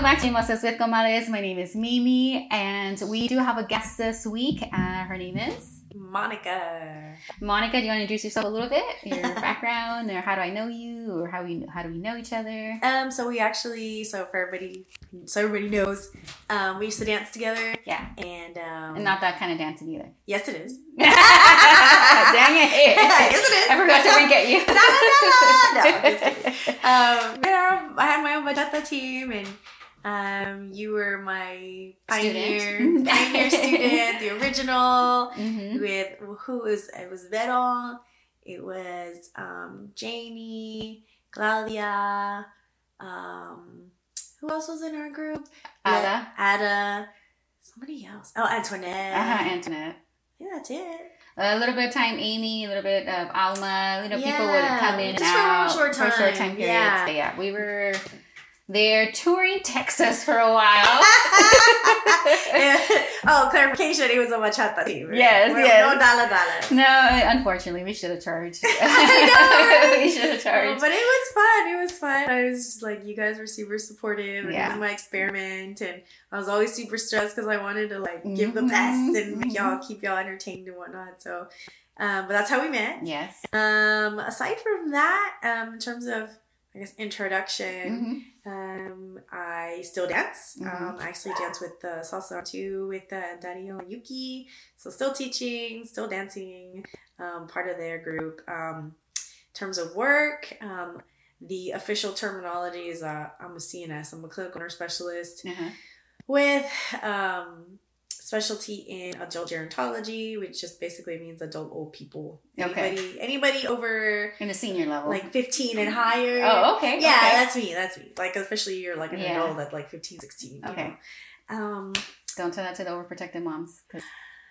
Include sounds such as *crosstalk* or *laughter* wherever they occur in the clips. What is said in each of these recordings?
Welcome back to Mimosas with Comadres. My name is Mimi, and we do have a guest this week. Uh, her name is Monica. Monica. Do you want to introduce yourself a little bit, your *laughs* background, or how do I know you, or how we how do we know each other? Um, so we actually, so for everybody, so everybody knows, um, we used to dance together, Yeah, and um, and not that kind of dancing either. yes, it is. *laughs* Dang it! *laughs* yes, it is. I forgot to wink at you. No, no, no, no, I'm just um, I had my own bachata team, and um, you were my pioneer, Student. *laughs* pioneer student, the original. Mhm. With who was it was Vero, it was um, Janie, Claudia. Um, who else was in our group? Ada. Ada. Somebody else. Oh, Antoinette. Uh-huh, Antoinette. Yeah, that's it. A little bit of time, Amy. A little bit of Alma. You know, people would come in just and for out short for short time, time periods. yeah. But yeah, we were there touring Texas for a while. *laughs* oh, clarification. It was a bachata team. Yes, We're- yes. No dollar dollars. no, unfortunately, we should have charged. *laughs* I *laughs* know, right? we should have charged. but it was fun. It was fun. I was just like, you guys were super supportive. Yeah. It was my experiment, and I was always super stressed because I wanted to like give the Mhm, best and make y'all mhm. keep y'all entertained and whatnot. So, um, but that's how we met. Yes. Um, aside from that, um, in terms of I guess introduction, Mhm. um, I still dance. Mhm. Um, I actually dance with the salsa too with uh, Dario and Yuki. So still teaching, still dancing. Um, part of their group. Um, in terms of work, um, the official terminology is uh, I'm a CNS. I'm a clinical nurse specialist Uh-huh. with um, specialty in adult gerontology, which just basically means adult old people. Okay. Anybody, anybody over In the senior level. like 15 and higher. oh, okay. Yeah, okay. that's me. That's me. Like officially, you're like an Yeah. adult at like 15, 16. Okay. know. Um. Don't tell that to the overprotective moms because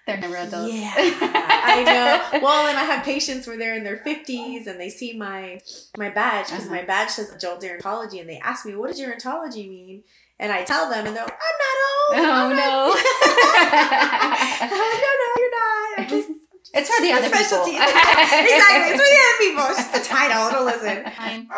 they're never adults. Yeah, *laughs* I know. Well, and I have patients where they're in their 50s and they see my my badge because Uh-huh. my badge says adult gerontology, and they ask me, "What does gerontology mean?" And I tell them, and they're like, "I'm not old." Oh, I'm no. I'm *laughs* *laughs* no, no, you're not. I'm just. It's for the other specialty. people. exactly. It's for the other people. It's just the title. Don't listen. Fine.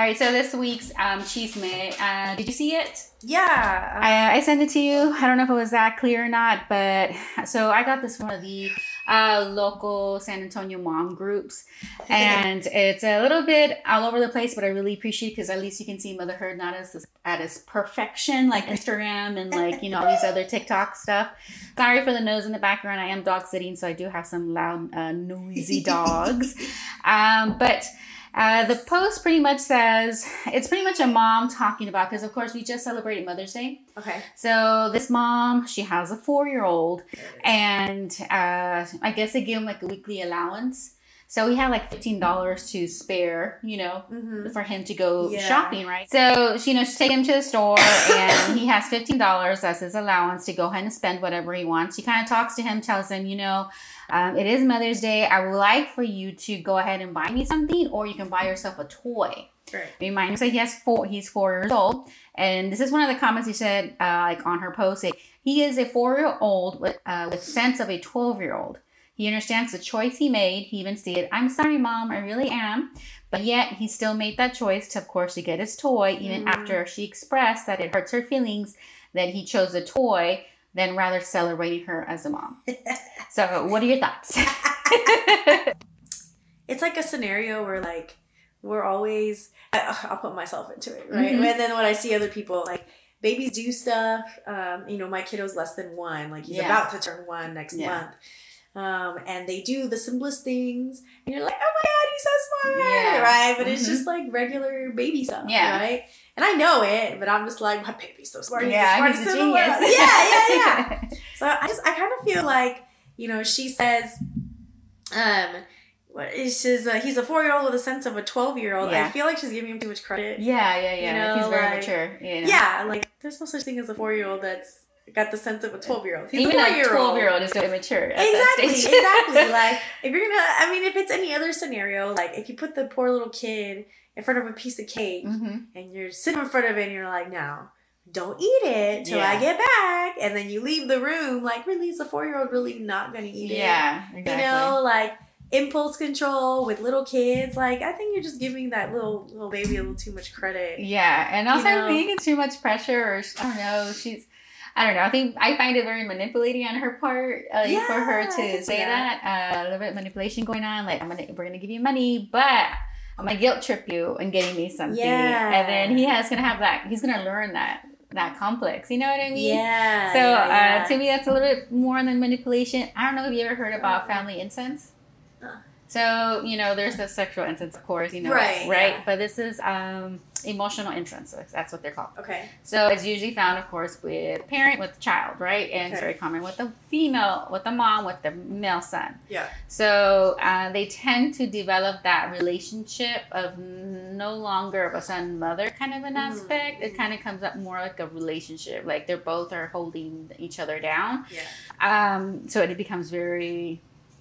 All right, so this week's um, Chisme, uh, did you see it? Yeah. I, I sent it to you. I don't know if it was that clear or not, but so I got this from one of the uh, local San Antonio mom groups, *laughs* and it's a little bit all over the place, but I really appreciate because at least you can see motherhood not as at its perfection like Instagram and like you know all these other TikTok stuff. Sorry for the nose in the background. I am dog sitting, so I do have some loud, uh, noisy *laughs* dogs. Um, but uh, the post pretty much says it's pretty much a mom talking about because of course we just celebrated Mother's Day. okay. So this mom, she has a four year old, and uh, I guess they give him like a weekly allowance. So he had like fifteen dollars to spare, you know, Mm-hmm. for him to go Yeah. shopping, right? So she, you know, she take him to the store, and he has fifteen dollars as his allowance to go ahead and spend whatever he wants. She kind of talks to him, tells him, you know, um, it is Mother's Day. I would like for you to go ahead and buy me something, or you can buy yourself a toy. Right. Remind him that he has four. He's four years old, and this is one of the comments he said, uh, like on her post. It, he is a four-year-old with uh, with sense of a twelve-year-old. He understands the choice he made. He even stated, "I'm sorry, mom. I really am." But yet he still made that choice to, of course, to get his toy, even Mhm. after she expressed that it hurts her feelings that he chose a toy than rather celebrating her as a mom. *laughs* so, what are your thoughts? *laughs* *laughs* it's like a scenario where like we're always i'll put myself into it right Mhm. and then when i see other people like babies do stuff um, you know my kiddo's less than one like he's Yeah. about to turn one next Yeah. month um, and they do the simplest things and you're like oh my god he's so smart Yeah. right but it's Mhm. just like regular baby stuff Yeah. right and i know it but i'm just like my baby's so smart yeah, smartest he's a in the world. genius. yeah yeah yeah *laughs* so I just I kind of feel like you know she says, um, what is says uh, he's a four year old with a sense of a twelve year old. Yeah. I feel like she's giving him too much credit. Yeah, yeah, yeah. You know, He's very like- mature. You know? Yeah, like there's no such thing as a four year old that's got the sense of a twelve year old. Even a a four year old. is still immature. At Exactly, that stage. exactly. *laughs* Like if you're gonna, I mean, if it's any other scenario, like if you put the poor little kid in front of a piece of cake Mhm. and you're sitting in front of it and you're like, no, don't eat it till I get back, and then you leave the room. Like, really, is a four year old really not gonna eat it? Yeah, exactly. You know, like impulse control with little kids. Like I think you're just giving that little little baby a little too much credit. Yeah, and also You know? making too much pressure, or I don't know, she's. I don't know. I think I find it very manipulating on her part, uh, for her to say that. that. Uh, a little bit of manipulation going on. Like I'm gonna, we're gonna give you money, but I'm gonna guilt trip you and getting me something. Yeah. And then he has gonna have that. He's gonna learn that that complex. You know what I mean? Yeah. So yeah, yeah. Uh, to me, that's a little bit more than manipulation. I don't know if you ever heard about family incest. Uh. So you know, there's the sexual incest, of course. You know, Right, Right. yeah. But this is um, emotional so That's what they're called. okay. So it's usually found, of course, with parent with child, right? And it's very common with the female, with the mom, with the male son. Yeah. So uh, they tend to develop that relationship of no longer of a son mother kind of an Mhm. aspect. It kind of comes up more like a relationship, like they're both are holding each other down. Yeah. Um, so it becomes very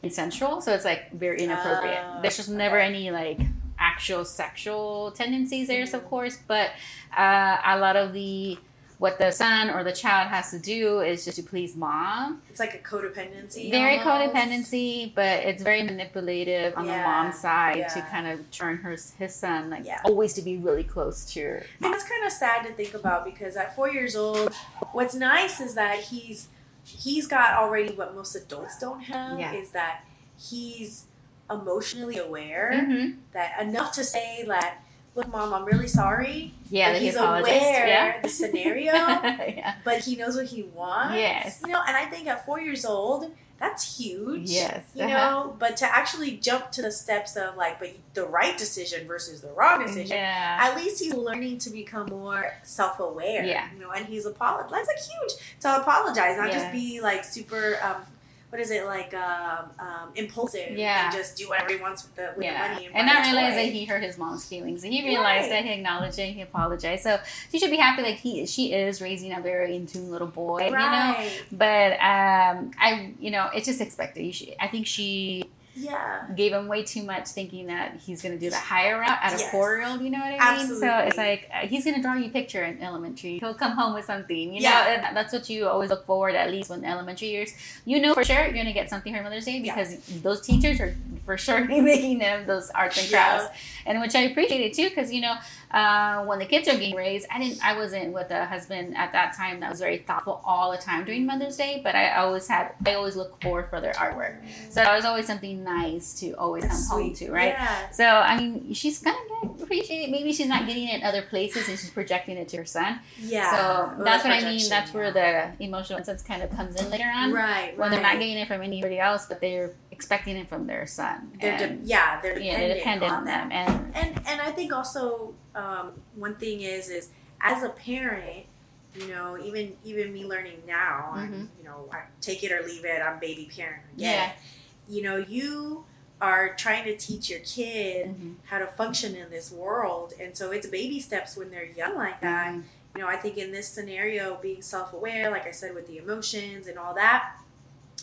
sensual. So it's like very inappropriate. Oh, There's just never okay. any like actual sexual tendencies there, of course, but uh, a lot of the what the son or the child has to do is just to please mom. It's like a codependency. Very almost. codependency, but it's very manipulative on the mom's side to kind of turn her his son like Yeah. always to be really close to your And it's kind of sad to think about because at four years old, what's nice is that he's he's got already what most adults don't have Yeah. is that he's emotionally aware Mhm. that enough to say that look mom i'm really sorry Yeah, that he he's apologized. aware Yeah. the scenario *laughs* yeah. but he knows what he wants Yes. you know and i think at four years old that's huge Yes. you uh-huh. know but to actually jump to the steps of like but the right decision versus the wrong decision Yeah. at least he's learning to become more self-aware. Yeah. You know, and he's apologized. That's like huge to apologize, not just be like super. Um, what is it like? Um, um, impulsive. Yeah. And just do whatever he wants with the with yeah. the money and, and not realize that he hurt his mom's feelings. He realized Right. that he acknowledged it, he apologized. So she should be happy like he she is raising a very in tune little boy, you know. But um I you know, it's just expected. You should, I think she Yeah. gave him way too much thinking that he's going to do the higher route at a Yes. four year old, you know what I mean? So it's like uh, he's going to draw you a picture in elementary. He'll come home with something, you know? Yeah. And that's what you always look forward at least when elementary years. You know for sure you're going to get something for Mother's Day Yeah. because those teachers are for sure *laughs* making them those arts and Yeah. crafts. And which I appreciated too because, you know, uh, when the kids are getting raised, I didn't, I wasn't with a husband at that time that was very thoughtful all the time during Mother's Day, but I always had, I always look forward for their artwork. So that was always something nice to always That's come home to, right? Yeah. So I mean, she's gonna get appreciated. Maybe she's not getting it in other places, and she's projecting it to her son. Yeah. so that's what I mean. That's where the emotional sense kind of comes in later on. Right. When they're not getting it from anybody else, but they're expecting it from their son. They're de- yeah, they're yeah, dependent, they're dependent on them. And and and I think also um, one thing is is as a parent, you know, even even me learning now, I'm, Mhm. you know, I take it or leave it. I'm baby parent again. Yeah. You know, you are trying to teach your kid Mhm. how to function in this world, and so it's baby steps when they're young like that. Mhm. You know, I think in this scenario, being self aware, like I said, with the emotions and all that.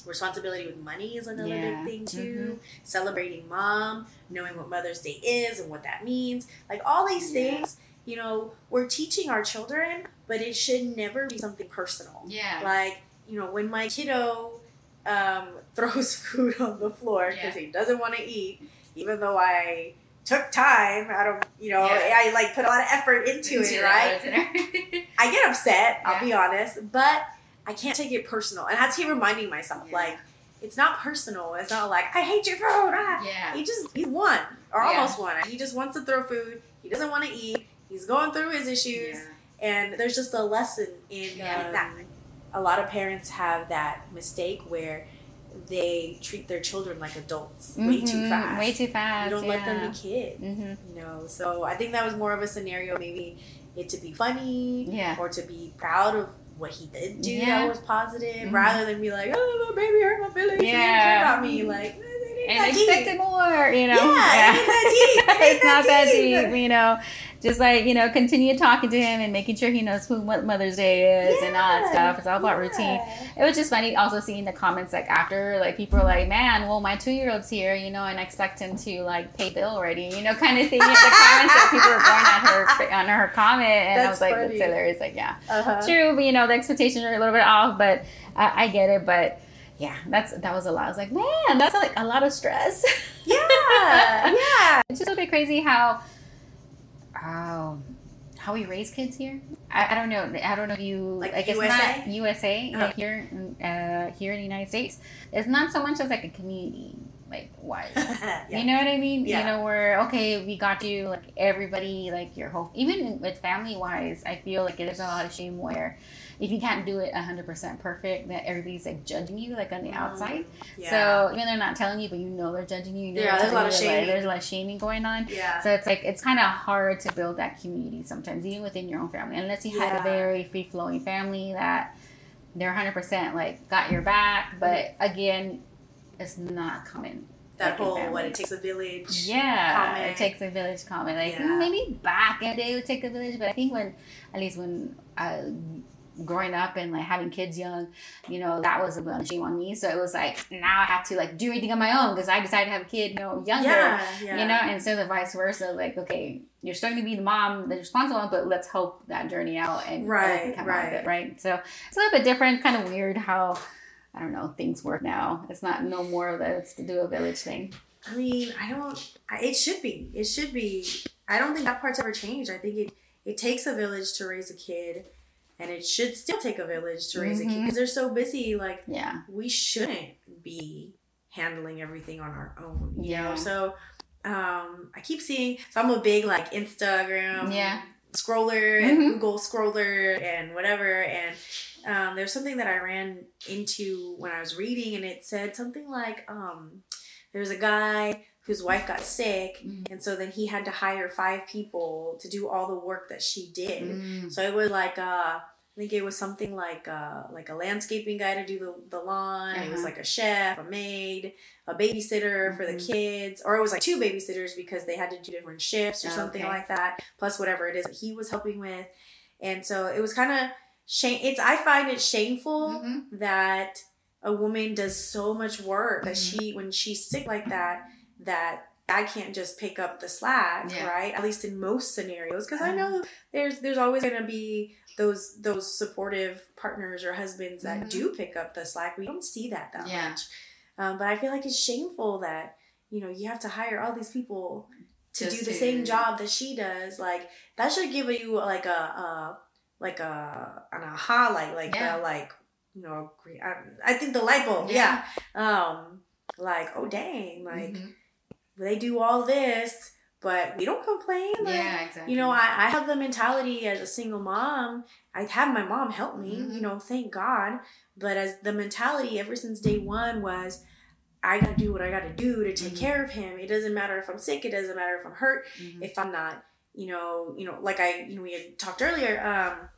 Responsibility with money is another Yeah. big thing too. Celebrating mom, knowing what Mother's Day is and what that means. Like all these Yeah. things, you know, we're teaching our children, but it should never be something personal. yeah, Like, you know, when my kiddo um, *laughs* throws food on the floor because he doesn't want to eat, even though I took time out of, you know, Yeah. I like put a lot of effort into it, right? *laughs* I get upset, I'll be honest, but I can't take it personal. And I have to keep reminding myself, Yeah. like, it's not personal. It's not like, I hate your food. Ah. yeah. He just, he won, or Yeah. almost won. He just wants to throw food. He doesn't want to eat. He's going through his issues. And there's just a lesson in Yeah. um, that. A lot of parents have that mistake where they treat their children like adults way too fast. Way too fast. You don't let them yeah. be kids. Mhm. You know, so I think that was more of a scenario, maybe it to be funny Yeah. or to be proud of what he did do Yeah. that was positive, Mhm. rather than be like, oh, my baby hurt my feelings. Yeah. Yeah. About me. Like, and expected deep. more, you know. Yeah, it ain't that deep. *laughs* It's not that deep. you know. Just like you know, continue talking to him and making sure he knows who what Mother's Day is and all that stuff. It's all about Yeah. routine. It was just funny also seeing the comments like after, like people are like, "Man, well, my two year old's here, you know, and I expect him to like pay bill already, you know, kind of thing." You know, the comments that people were going on her *laughs* on her comment, and I was like, funny. "That's hilarious." Like, yeah, Uh-huh. true, but you know, the expectations are a little bit off, but uh, I get it. But yeah, that's that was a lot. I was like, man, that's like a lot of stress. *laughs* Yeah, yeah. It's just a bit crazy how how how we raise kids here. I, I don't know. I don't know if you Like I guess USA? not USA Uh-huh. like here in- uh, here in the United States. It's not so much as like a community like wise. *laughs* yeah. You know what I mean? Yeah. You know, where okay, we got you like everybody, like your whole even with family wise, I feel like there's a lot of shame where if you can't do it hundred percent perfect, that everybody's like judging you like on the Mm, outside. yeah. So even they're not telling you, but you know they're judging you. you know Yeah, there's a lot of you, like, shaming. there's a lot of shaming going on. yeah. So it's like it's kind of hard to build that community sometimes, even within your own family, unless you had a very free flowing family that they're hundred percent like got your back. But again, it's not common. that whole what it takes a village. Yeah, comment. it takes a village comment. Like Yeah. maybe back in the day it would take a village, but I think when at least when I growing up and like having kids young, you know, that was a bit of shame on me. So it was like now I have to like do everything on my own because I decided to have a kid, you know, younger. Yeah, yeah. You know, instead of vice versa, like okay, you're starting to be the mom, the responsible one, but let's help that journey out and Right, come out of right. it, right? So it's a little bit different, kind of weird how I don't know things work now. It's not no more that it's to do a village thing. I mean, I don't. I, it should be. It should be. I don't think that part's ever changed. I think it it takes a village to raise a kid, and it should still take a village to raise a kid because they're so busy. Like Yeah. we shouldn't be handling everything on our own. You Yeah. know. So um, I keep seeing. So I'm a big like Instagram. Yeah. Scroller and Mhm. Google scroller and whatever and um, there's something that I ran into when I was reading and it said something like um, there was a guy whose wife got sick Mhm. and so then he had to hire five people to do all the work that she did Mm. so it was like uh I think it was something like uh like a landscaping guy to do the, the lawn. It was Uh-huh. like a chef, a maid, a babysitter for the Mhm. kids, or it was like two babysitters because they had to do different shifts or something Okay. like that. Plus whatever it is that he was helping with, and so it was kind of shame. It's I find it shameful Mhm. that a woman does so much work that Mhm. she when she's sick like that that I can't just pick up the slack, Yeah. right? At least in most scenarios, because I Uh-huh. know there's there's always gonna be those those supportive partners or husbands that Mhm. do pick up the slack. We don't see that that Yeah. much, um, but I feel like it's shameful that you know you have to hire all these people to Just do the to- same job that she does. Like that should give you like a, a like a an aha like like Yeah. uh, like you know I, I think the light bulb yeah. um like oh dang like Mhm. They do all this but we don't complain like yeah, exactly. you know I, I have the mentality as a single mom i had my mom help me Mhm. you know thank god but as the mentality ever since day one was i gotta do what i gotta do to take Mhm. care of him it doesn't matter if i'm sick it doesn't matter if i'm hurt Mhm. if i'm not you know you know like i you know we had talked earlier um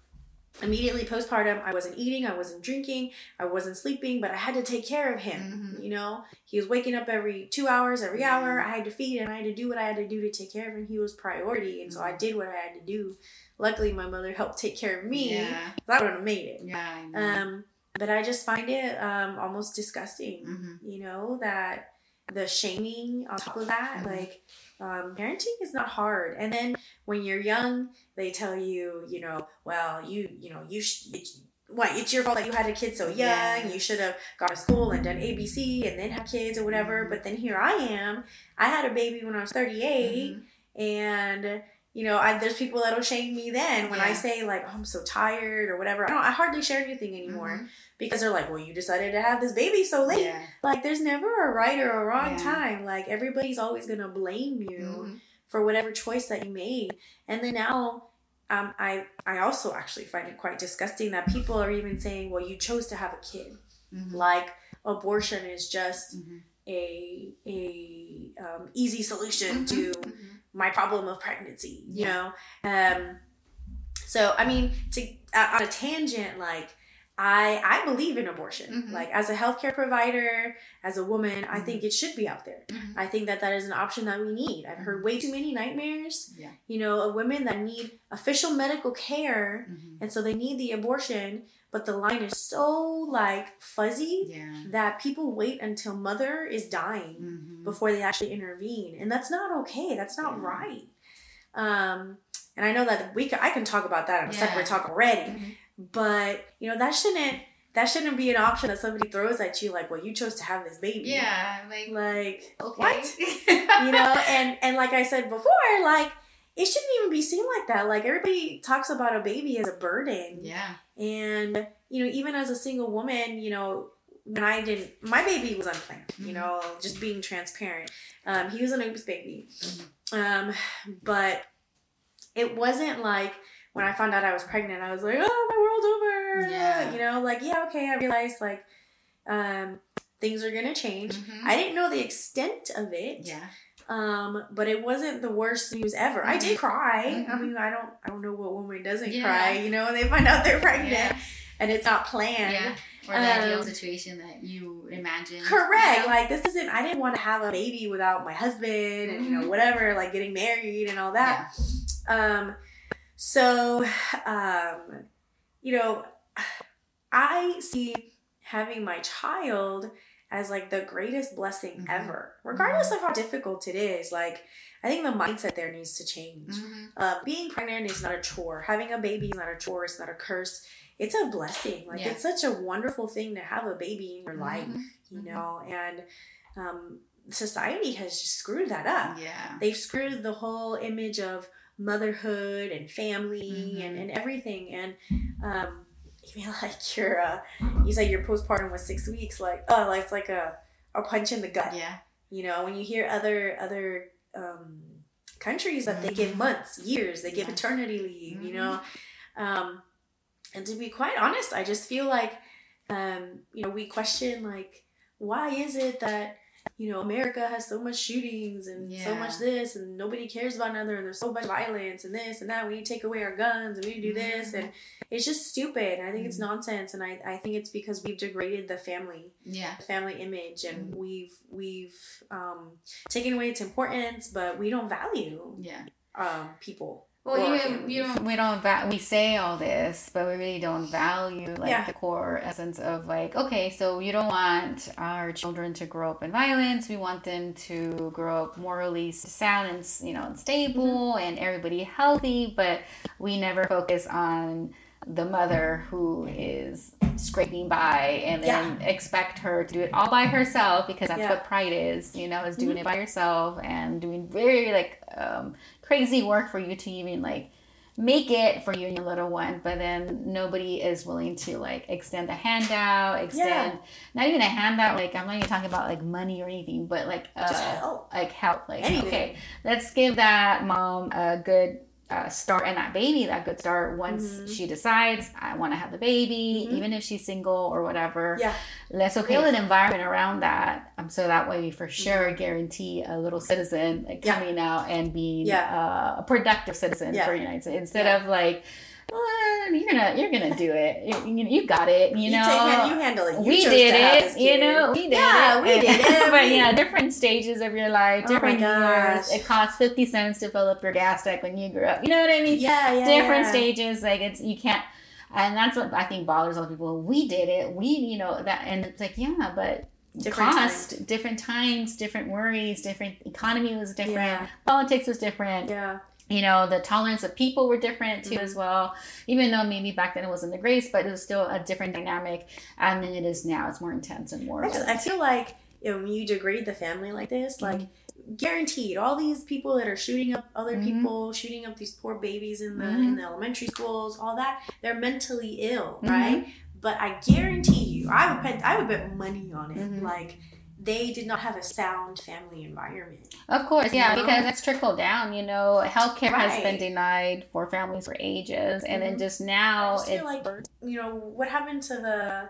immediately postpartum i wasn't eating i wasn't drinking i wasn't sleeping but i had to take care of him Mhm. you know he was waking up every two hours every hour Mhm. i had to feed him i had to do what i had to do to take care of him he was priority and so i Mhm. did what i had to do luckily my mother helped take care of me yeah, i would have made it yeah, um but i just find it um almost disgusting Mhm. you know that the shaming on top of that Mhm. like um, parenting is not hard and then when you're young they tell you you know well you you know you sh- it's, what it's your fault that you had a kid so young Yeah. you should have gone to school and done abc and then have kids or whatever Mhm. but then here i am i had a baby when i was 38 Mhm. and you know I, there's people that'll shame me then when i say like oh, i'm so tired or whatever i don't i hardly share anything anymore Mhm. because they're like well you decided to have this baby so late Yeah. like there's never a right or a wrong Yeah. time like everybody's always gonna blame you Mhm. for whatever choice that you made and then now um, I I also actually find it quite disgusting that people are even saying well you chose to have a kid Mhm. like abortion is just Mhm. a a um, easy solution Mhm. to Mhm. my problem of pregnancy you Yeah. know um so i mean to uh, on a tangent like i i believe in abortion Mhm. like as a healthcare provider as a woman i Mhm. think it should be out there Mhm. i think that that is an option that we need i've heard way too many nightmares Yeah. you know of women that need official medical care Mhm. and so they need the abortion but the line is so like fuzzy Yeah. that people wait until mother is dying before they actually intervene and that's not okay that's not Yeah. right um and i know that we can, i can talk about that in a Yeah. separate talk already. But you know that shouldn't that shouldn't be an option that somebody throws at you like well you chose to have this baby Yeah, like like okay. what *laughs* you know and and like i said before like it shouldn't even be seen like that like everybody talks about a baby as a burden yeah. and you know even as a single woman you know when i didn't my baby was unplanned you Mhm. know just being transparent um he was an oops baby Mhm. um but it wasn't like when i found out i was pregnant i was like oh my world's over Yeah. you know like yeah okay i realized like um things are gonna change Mhm. i didn't know the extent of it yeah. um, but it wasn't the worst news ever. I did cry. I Mhm. mean, I don't, I don't know what woman doesn't Yeah. cry. You know, when they find out they're pregnant Yeah. and it's not planned. Yeah. Or the ideal Um, situation that you imagine. Correct. know? Like this isn't. I didn't want to have a baby without my husband and you know Mhm. whatever, like getting married and all that. Um, so, um, you know, I see having my child as like the greatest blessing Mhm. ever, regardless of how difficult it is. Like, I think the mindset there needs to change. Mhm. Uh, being pregnant is not a chore. Having a baby is not a chore. It's not a curse. It's a blessing. Like, Yeah. it's such a wonderful thing to have a baby in your life, Mhm. you Mhm. know? And um, society has just screwed that up Yeah. they've screwed the whole image of motherhood and family Mhm. and, and everything and um *laughs* like your uh you said your postpartum was six weeks like oh like it's like a a punch in the gut Yeah. you know when you hear other other um countries that they give months years they give Yeah. maternity leave you Mhm. know um and to be quite honest i just feel like um you know we question like why is it that you know america has so much shootings and so much this and nobody cares about another and there's so much violence and this and that we need to take away our guns and we need to do this and it's just stupid and i think it's Mhm. nonsense and I, I think it's because we've degraded the family Yeah. the family image and Mm-hmm. we've we've um taken away its importance but we don't value Yeah. um people Well, or you, you don't, we don't va- we say all this, but we really don't value like Yeah. the core essence of like okay, so you don't want our children to grow up in violence. We want them to grow up morally sound and you know and stable Mm-hmm. and everybody healthy, but we never focus on the mother who is scraping by and then expect her to do it all by herself because that's Yeah. what pride is you know is doing it by yourself and doing very like um, crazy work for you to even like make it for you and your little one but then nobody is willing to like extend a handout extend not even a handout like i'm not even talking about like money or anything but like uh, just help like help like Anything. okay let's give that mom a good uh, start and that baby that good start once Mhm. she decides i want to have the baby Mhm. even if she's single or whatever yeah let's Okay. an environment around that um, so that way we for sure guarantee a little citizen like, Mm-hmm. Yeah. coming out and being Yeah. uh, a productive citizen Yeah. for the United States instead Yeah. of like well, you're gonna you're gonna do it you, you, you got it you know take you handle it You we did it, you know, we did Yeah, it. we did *laughs* it. but yeah, different stages of your life, Oh different years. It costs 50 cents to fill up your gas tank when you grew up. You know what I mean? yeah yeah different yeah. stages. Like it's, you can't, and that's what I think bothers other people. We did it. We, you know, that, and it's like, yeah, but Different cost, times. different times, different worries, different economy was different, Yeah. politics was different yeah you know the tolerance of people were different too Mhm. as well even though maybe back then it wasn't the grace but it was still a different dynamic and then it is now it's more intense and more I, just, I violent. feel like you know, when you degrade the family like this, like guaranteed, all these people that are shooting up other Mhm. people, shooting up these poor babies in the Mhm. in the elementary schools, all that, they're mentally ill, Mhm. right? But I guarantee you, I would bet I would bet money on it. Like they did not have a sound family environment. of course yeah You know? because it's trickled down you know healthcare has been denied for families for ages and then Mhm. just now just it's like you know what happened to the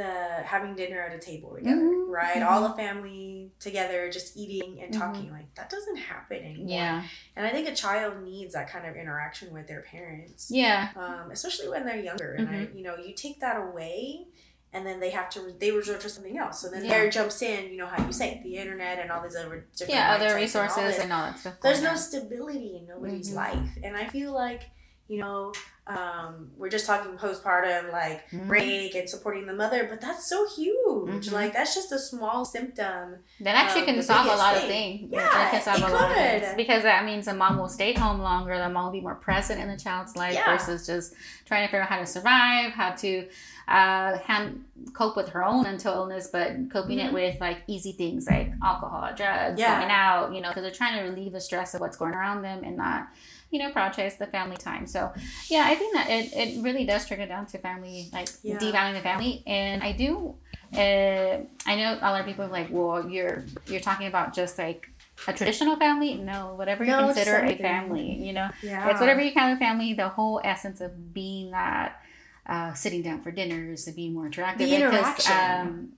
the having dinner at a table together, Mhm. right? All the family together, just eating and Mhm. talking. Like that doesn't happen anymore. yeah And I think a child needs that kind of interaction with their parents, yeah um, especially when they're younger. And Mm-hmm. I, you know, you take that away, and then they have to they resort to something else. So then Yeah. there jumps in, you know, how you say the internet and all these other different yeah other websites and all resources and all that stuff There's no stability in nobody's Mhm. life, and I feel like you know um, we're just talking postpartum like Mhm. break and supporting the mother, but that's so huge. Mhm. Like that's just a small symptom. That actually can solve a lot of things. Yeah, that can solve it a lot of things because that means the mom will stay home longer. The mom will be more present in the child's life Yeah. versus just trying to figure out how to survive, how to uh, hand, cope with her own mental illness, but coping it Mhm. with like easy things like alcohol, drugs, Yeah. going out. You know, because they're trying to relieve the stress of what's going around them and not. You know, prioritize the family time. So, yeah, I think that it, it really does trickle down to family, like Yeah. devaluing the family. And I do uh, I know a lot of people are like, well, you're you're talking about just like a traditional family. No, whatever you No, consider a family, you know, Yeah, it's whatever you count a family. The whole essence of being that uh, sitting down for dinners and being more interactive. The interaction. um,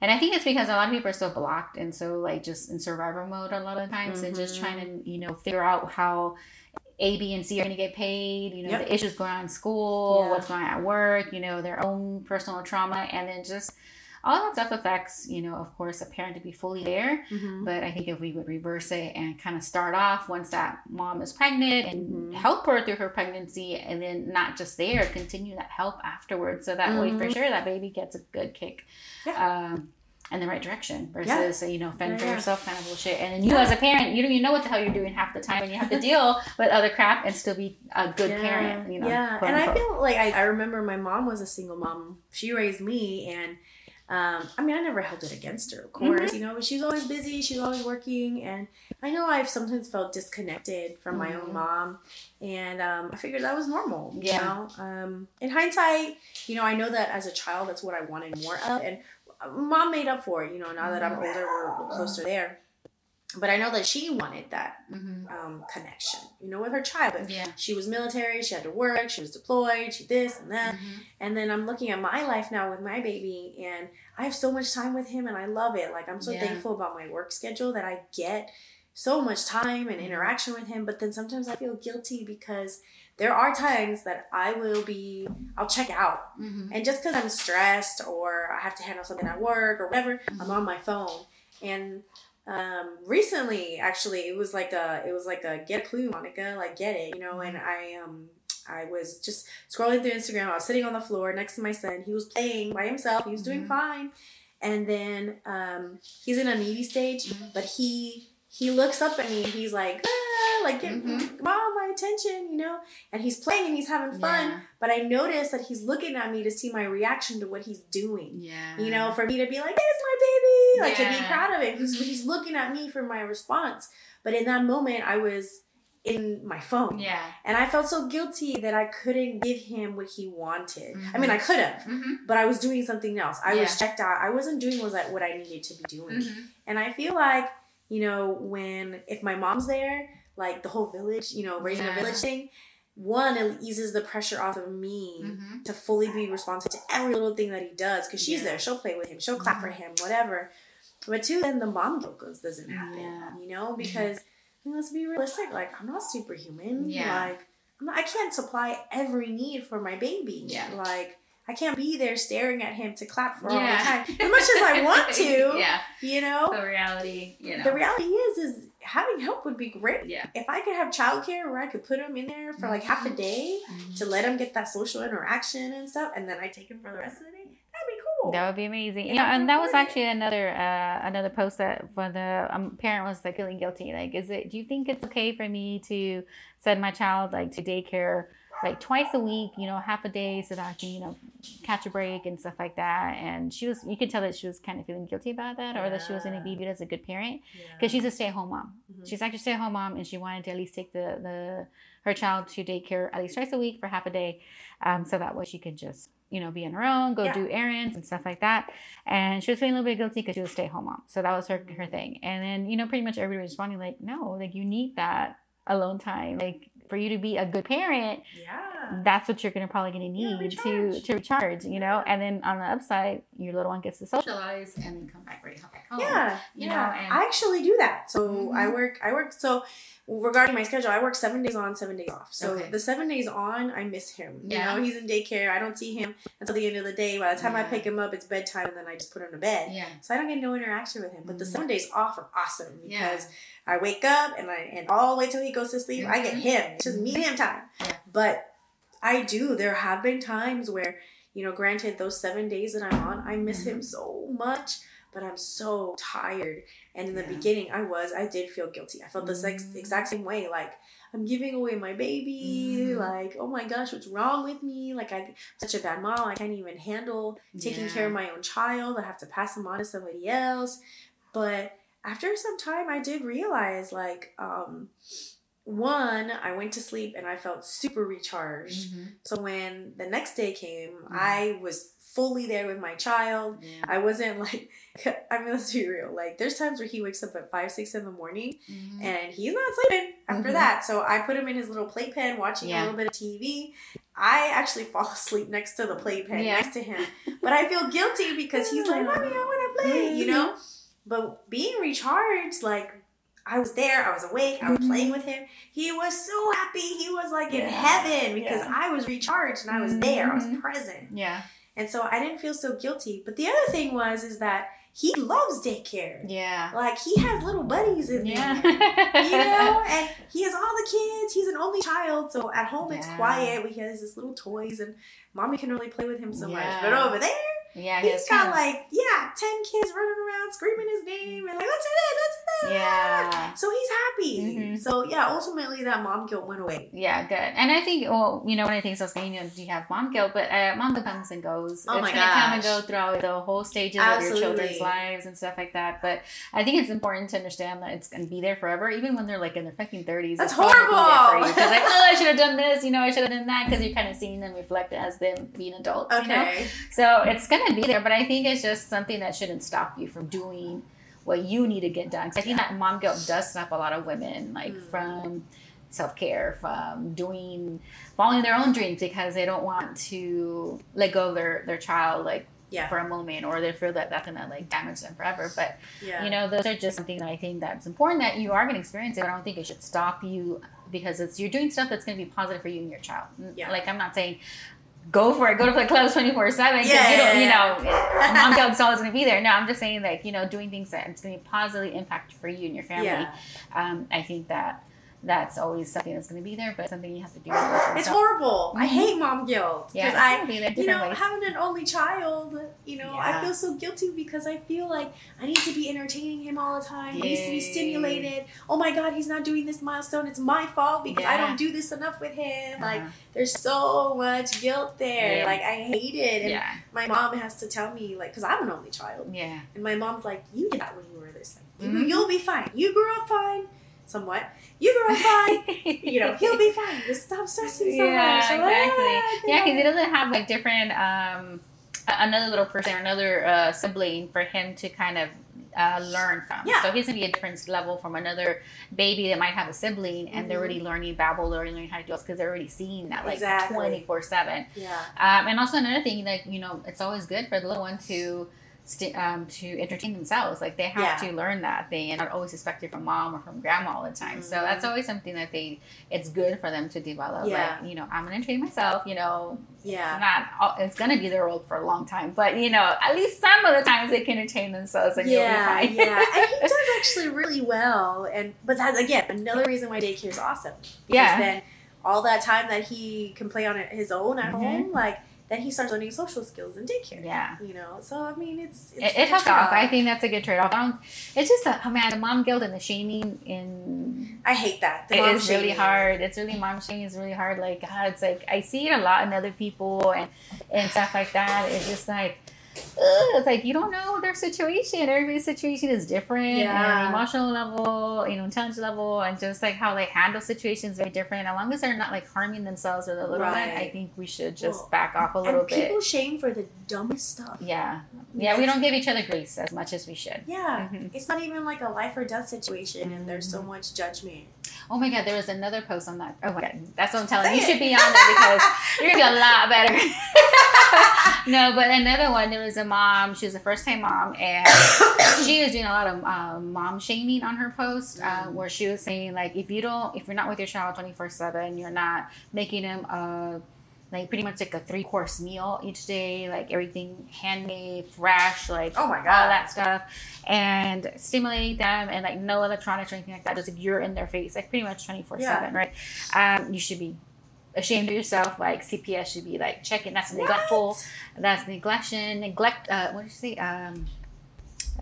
and I think it's because a lot of people are so blocked and so like just in survival mode a lot of times and just trying to you know figure out how A, B, and C are going to get paid. You know Yep. the issues going on in school, Yeah. what's going on at work. You know their own personal trauma, and then just all that stuff affects you know of course a parent to be fully there. Mhm. But I think if we would reverse it and kind of start off once that mom is pregnant and Mhm. help her through her pregnancy, and then not just there, continue that help afterwards. So that way, for Mhm. sure, that baby gets a good kick um, in the right direction versus, you know, fend for Yeah, yeah. yourself kind of bullshit. And then you, as a parent, you don't even know what the hell you're doing half the time, and you have to deal *laughs* with other crap and still be a good Yeah, parent, you know. Yeah, and I feel like I, I remember my mom was a single mom. She raised me, and um, I mean, I never held it against her, of course, Mm-hmm. you know, but she always busy. she's always working, and I know I've sometimes felt disconnected from my Mhm. own mom, and um, I figured that was normal. Yeah. You know, um, in hindsight, you know, I know that as a child, that's what I wanted more of, and mom made up for it. You know, now that I'm older, we're, closer there. But I know that she wanted that Mhm. um, connection, you know, with her child. Yeah. she was military, she had to work, she was deployed, she this and that. Mhm. And then I'm looking at my life now with my baby and I have so much time with him and I love it. Like I'm so Yeah. thankful about my work schedule that I get so much time and interaction with him, but then sometimes I feel guilty because there are times that I will be I'll check out. Mhm. And just because I'm stressed or I have to handle something at work or whatever, I'm Mm-hmm. on my phone. And um, recently, actually, it was like a it was like a get a clue, Monica, like get it, you know. And Mm-hmm. I um I was just scrolling through Instagram. I was sitting on the floor next to my son. He was playing by himself. He was doing Mhm. fine. And then um, he's in a needy stage, Mhm. but he he looks up at me and he's like, ah, like get Mhm. mom my attention, you know. And he's playing and he's having fun. Yeah. But I notice that he's looking at me to see my reaction to what he's doing. Yeah. You know, for me to be like, "There's my baby," like to be proud of it. He's, he's looking at me for my response. But in that moment, I was in my phone, Yeah. and I felt so guilty that I couldn't give him what he wanted. I mean. I could have, Mhm. but I was doing something else. I was checked out. I wasn't doing was what I needed to be doing. Mhm. And I feel like, you know, when if my mom's there, like the whole village, you know, raising Yeah. a village thing, one, it eases the pressure off of me Mhm. to fully be responsive to every little thing that he does because she's Yeah. there. She'll play with him, she'll clap for him, whatever. But two, then the mom goes doesn't happen, Yeah. you know, because I mean, let's be realistic. Like, I'm not superhuman. Yeah. Like, I'm not, I can't supply every need for my baby. Yeah. Like, I can't be there staring at him to clap for all Yeah. the time. As much as I want *laughs* to, yeah. you know. The reality, you know. The reality is, is having help would be great. yeah. If I could have childcare where I could put him in there for like half a Mhm. day to let him get that social interaction and stuff, and then I take him for the rest of the day, that'd be cool. That would be amazing. If Yeah, I can and that was it. actually another uh, another post that for the um, parent was like feeling guilty. Like, is it? Do you think it's okay for me to send my child like to daycare like twice a week? You know, half a day so that I can you know catch a break and stuff like that. And she was, you could tell that she was kind of feeling guilty about that, or that she was going to be Yeah. viewed as a good parent Yeah. because she's a stay at home mom. Mhm. She's actually a stay at home mom, and she wanted to at least take the the her child to daycare at least twice a week for half a day, um, so that way she could just you know be on her own, go Yeah. do errands and stuff like that. And she was feeling a little bit guilty because she was a stay at home mom, so that was her Mm-hmm. her thing. And then you know pretty much everybody was responding like, no, like you need that alone time, like for you to be a good parent yeah. That's what you're gonna probably gonna Yeah, need to recharge. to recharge, you know. And then on the upside, your little one gets to socialize and then come back ready to come back home. Yeah, you yeah. know, and- I actually do that. So Mhm. I work. I work. So regarding my schedule, I work seven days on, seven days off. So Okay. the seven days on, I miss him. Yeah. You know, he's in daycare. I don't see him until the end of the day. By the time I pick him up, it's bedtime, and then I just put him to bed. Yeah. So I don't get no interaction with him. But the Mhm. seven days off are awesome Yeah. because I wake up and I and all the way till he goes to sleep, I get Mhm. him. It's just me and him time. Yeah. But I do. There have been times where, you know, granted, those seven days that I'm on, I miss him Mhm. so much, but I'm so tired. And in the Yeah. beginning, I was, I did feel guilty. I felt the ex- Mhm. exact same way. Like, I'm giving away my baby. Mhm. Like, oh my gosh, what's wrong with me? Like, I'm such a bad mom. I can't even handle taking care of my own child. I have to pass him on to somebody else. But after some time, I did realize, like, um, one, I went to sleep and I felt super recharged. Mhm. So when the next day came, Mhm. I was fully there with my child. Yeah. I wasn't *laughs* like, I mean, let's be real. Like, there's times where he wakes up at five, six in the morning Mhm. and he's not sleeping after Mhm. that. So I put him in his little playpen, watching Yeah. a little bit of TV. I actually *laughs* fall asleep next to the playpen, Yeah. next to him. But I feel guilty because he's like, Mommy, I want to play, you *laughs* know? But being recharged, like, I was there, I was awake, I was Mhm. playing with him. He was so happy. He was like in heaven because Yeah. I was recharged and I was there, I was Mhm. present. Yeah. And so I didn't feel so guilty. But the other thing was, is that he loves daycare. Yeah. Like, he has little buddies in there Yeah. you know *laughs* and he has all the kids he's an only child so at home it's quiet he has his little toys and mommy can only play with him so much but over there Yeah. he's got friends. like yeah 10 kids running around screaming his name and like let's do it let's do it Yeah. so he's happy Mhm. so yeah ultimately that mom guilt went away Yeah, good. And I think, well, you know, one of the things I was saying, you know, you have mom guilt, but uh, mom guilt comes and goes. Oh it's my gonna come and go throughout the whole stages of your children's lives and stuff like that. But I think it's important to understand that it's gonna be there forever, even when they're like in their fucking thirties. That's Because horrible. like, oh, I should have done this, you know, I should have done that, because you're kind of seeing them reflect as them being adults. You know? okay So it's gonna be there, but I think it's just something that shouldn't stop you from doing what you need to get done. 'Cause I think that mom guilt does stop a lot of women, like Mm. from self care, from doing following their own dreams because they don't want to let go of their their child like yeah for a moment, or they feel that that's gonna like damage them forever. But yeah you know, those are just something that I think that's important that you are gonna experience it. But I don't think it should stop you because it's you're doing stuff that's gonna be positive for you and your child. Yeah. Like I'm not saying go for it, go to the clubs twenty four seven. Yeah, you don't, you know, *laughs* mom guilt's always gonna be there. No, I'm just saying like you know, doing things that it's gonna be positively impact for you and your family. yeah Um, I think that that's always something that's gonna be there, but something you have to do. it's horrible i Mhm. hate mom guilt Yeah, because it's i be there you know, ways. having an only child, you know, I feel so guilty because I feel like I need to be entertaining him all the time. He needs to be stimulated. Oh my God, he's not doing this milestone. It's my fault because I don't do this enough with him. Like, Uh-huh. there's so much guilt there. Yeah. Like, I hate it. And yeah, my mom has to tell me, like, because I'm an only child. yeah, And my mom's like, you did that when you were this. Like, Mhm. You'll be fine. You grew up fine. Somewhat. You up fine. *laughs* you know, he'll be fine. Just stop stressing so yeah, much. Exactly. "Ah, Yeah, because he doesn't have like different um another little person or another uh, sibling for him to kind of uh, learn from. Yeah. So he's gonna be a different level from another baby that might have a sibling and they're Mhm. already learning babble, they're already learning how to do it because they're already seeing that like twenty four seven. Yeah. Um, and also another thing, like you know, it's always good for the little one to st- um, to entertain themselves. Like they have Yeah. to learn that they are not always expected from mom or from grandma all the time. So that's Mhm. always something that they it's good for them to develop. Yeah. Like you know, I'm gonna entertain myself. You know, Yeah. not all, it's gonna be their role for a long time, but you know, at least some of the times they can entertain themselves and yeah, you'll be fine. yeah, and he does *laughs* actually really well. And but that's again another reason why daycare is awesome. Because Yeah. Then all that time that he can play on his own at Mhm. home, like then he starts learning social skills in daycare. yeah. You know, so I mean, it's, it's It, it helps off. I think that's a good trade off. It's just the oh man, the mom guilt and the shaming in I hate that. The It is really hard. It's really mom shaming is really hard. Like God, it's like I see it a lot in other people and and stuff like that. It's just like. Ugh, it's like you don't know their situation. Everybody's situation is different. Yeah. And emotional level, you know, intelligence level, and just like how they handle situations is very different. As long as they're not like harming themselves or the little one, I think we should just Well, back off a little And bit. people shame for the dumbest stuff. yeah, yeah. We don't give each other grace as much as we should. Yeah, Mhm. it's not even like a life or death situation, and there's so much judgment. Oh my god, there was another post on that. Oh my god, that's what I'm telling Say you. You it. should be on there because *laughs* you're gonna be a lot better. *laughs* no, but another one. There was a mom. She was a first time mom, and she was doing a lot of um, mom shaming on her post, uh, Mm. where she was saying like, if you don't, if you're not with your child twenty four seven, you're not making them uh like pretty much like a three course meal each day, like everything handmade, fresh, like Oh my all God. that stuff, and stimulate them, and like no electronics or anything like that. Just like you're in their face, like pretty much twenty four seven, right? Um, you should be ashamed of yourself. Like CPS should be like checking. That's neglectful. That's neglection. Neglect. Uh, what did you say? Um,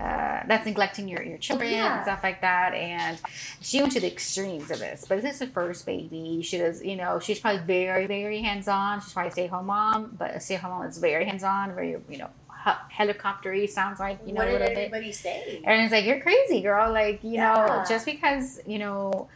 uh, that's neglecting your, your children Yeah. and stuff like that. And she went to the extremes of this. But this is her first baby. She does, you know, she's probably very, very hands on. She's probably a stay home mom, but a stay home mom is very hands on, very, you know, he- helicoptery sounds like, you know, what a did little bit. everybody say? And it's like, you're crazy, girl. Like, you know, just because, you know,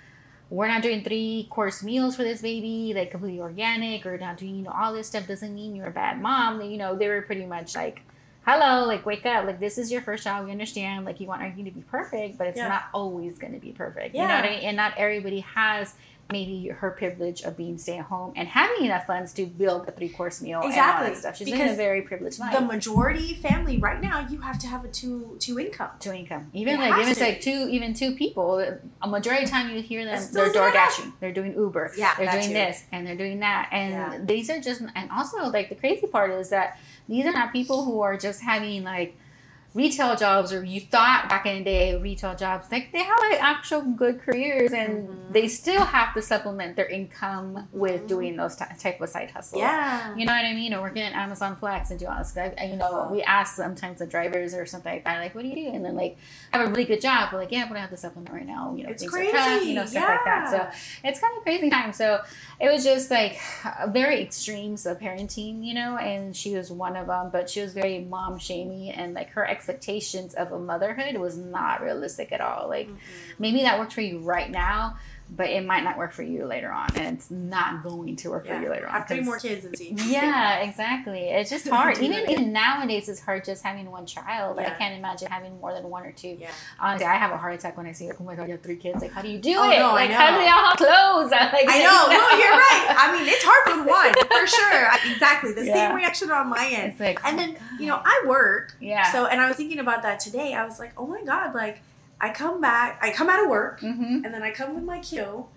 we're not doing three course meals for this baby, like completely organic, or not doing, you know, all this stuff doesn't mean you're a bad mom. You know, they were pretty much like, hello, like, wake up. Like, this is your first child. We understand. Like, you want everything to be perfect, but it's Yeah. not always going to be perfect. Yeah. You know what I mean? And not everybody has maybe her privilege of being stay at home and having enough funds to build a three course meal and all Exactly. that stuff. She's in a very privileged life. The majority family right now, you have to have a two two income. Two income. Even It like even it's to like two even two people. A majority of the time you hear them they're door dashing. They're doing Uber. Yeah, they're doing too. this and they're doing that. And Yeah. these are just and also like the crazy part is that these are not people who are just having like retail jobs or you thought back in the day retail jobs like they have like actual good careers and Mhm. they still have to supplement their income with Mhm. doing those ty- type of side hustles Yeah. you know what I mean? Or working at Amazon Flex and do all this stuff. You know, we ask sometimes the drivers or something like that, like, what do you do? And then, like, i have a really good job. But, like, yeah, but I have to supplement right now. You know, It's things crazy. tough, you know, stuff like that. So it's kind of crazy time. So it was just, like, very extremes of parenting, you know, and she was one of them. But she was very mom shamey. And, like, her expectations of a motherhood was not realistic at all. Like, Mhm. maybe that works for you right now. But it might not work for you later on, and it's not going to work for you later on. Have three more kids and see. *laughs* yeah, exactly. It's just *laughs* hard. Even even nowadays, it's hard just having one child. Like, I can't imagine having more than one or two. Yeah. Honestly, I have a heart attack when I see like, oh my god, you have three kids. Like, how do you do Oh, it? no, I like, how do they all have clothes? *laughs* I'm like, I know. No, you're right. I mean, it's hard with one for sure. I- Exactly. The Yeah. same reaction on my end. Like, And oh then my you know, I work. yeah. So, and I was thinking about that today. I was like, oh my god, like I come back, I come out of work, mm-hmm. and then I come with my kiddo,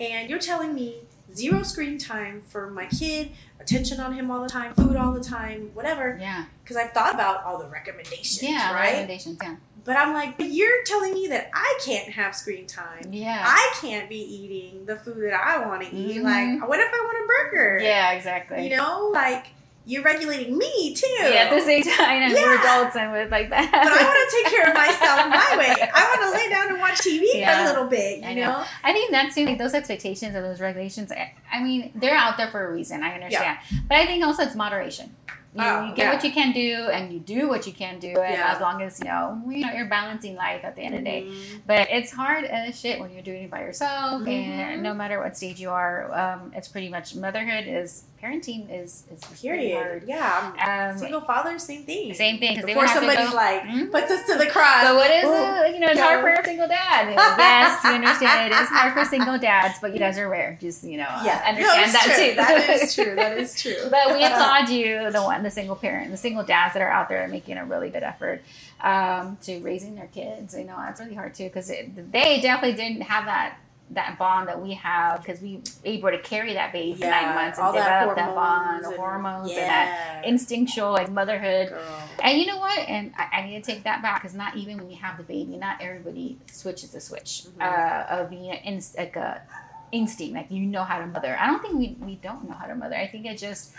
and you're telling me zero screen time for my kid, attention on him all the time, food all the time, whatever. Yeah. Because I've thought about all the recommendations, Yeah. right? Recommendations. Yeah. But I'm like, but you're telling me that I can't have screen time. Yeah. I can't be eating the food that I want to eat. Mhm. Like, what if I want a burger? yeah. Exactly. You know, like you're regulating me too. yeah. At the same time, and we're Yeah. adults and with like that. but I want to take care of myself *laughs* my way. I want to lay down and watch TV for a little bit, you I know? know. I think that's too, like those expectations and those regulations. I, I mean, they're out there for a reason. I understand, but I think also it's moderation. You, Oh, you get yeah. what you can do, and you do what you can do, and Yeah. as long as you know, you know, you're balancing life at the end of the day. Mhm. But it's hard as shit when you're doing it by yourself, Mhm. and no matter what stage you are, um, it's pretty much motherhood is parenting is is Period. hard. Yeah. Um, single father, same thing. Same thing, Before would have to somebody's go- like, Mhm. puts us to the cross. But what is Ooh. it? You know, it's hard for a single dad. Yes, you understand. It is hard for single *laughs* dads, but you guys are rare. Just you know, uh, Yeah, understand no, that true. too. That is true. That is *laughs* true. but we *laughs* applaud you, the one, the single parent, the single dads that are out there making a really good effort um, to raising their kids. You know, that's really hard too because they definitely didn't have that that bond that we have because we able to carry that baby for nine months and develop that bond, the and- hormones, and that instinctual like motherhood. Girl. And you know what? And I, I need to take that back because not even when you have the baby, not everybody switches the switch Mhm. uh, of being an inst- like a instinct, like you know how to mother. I don't think we, we don't know how to mother. I think it just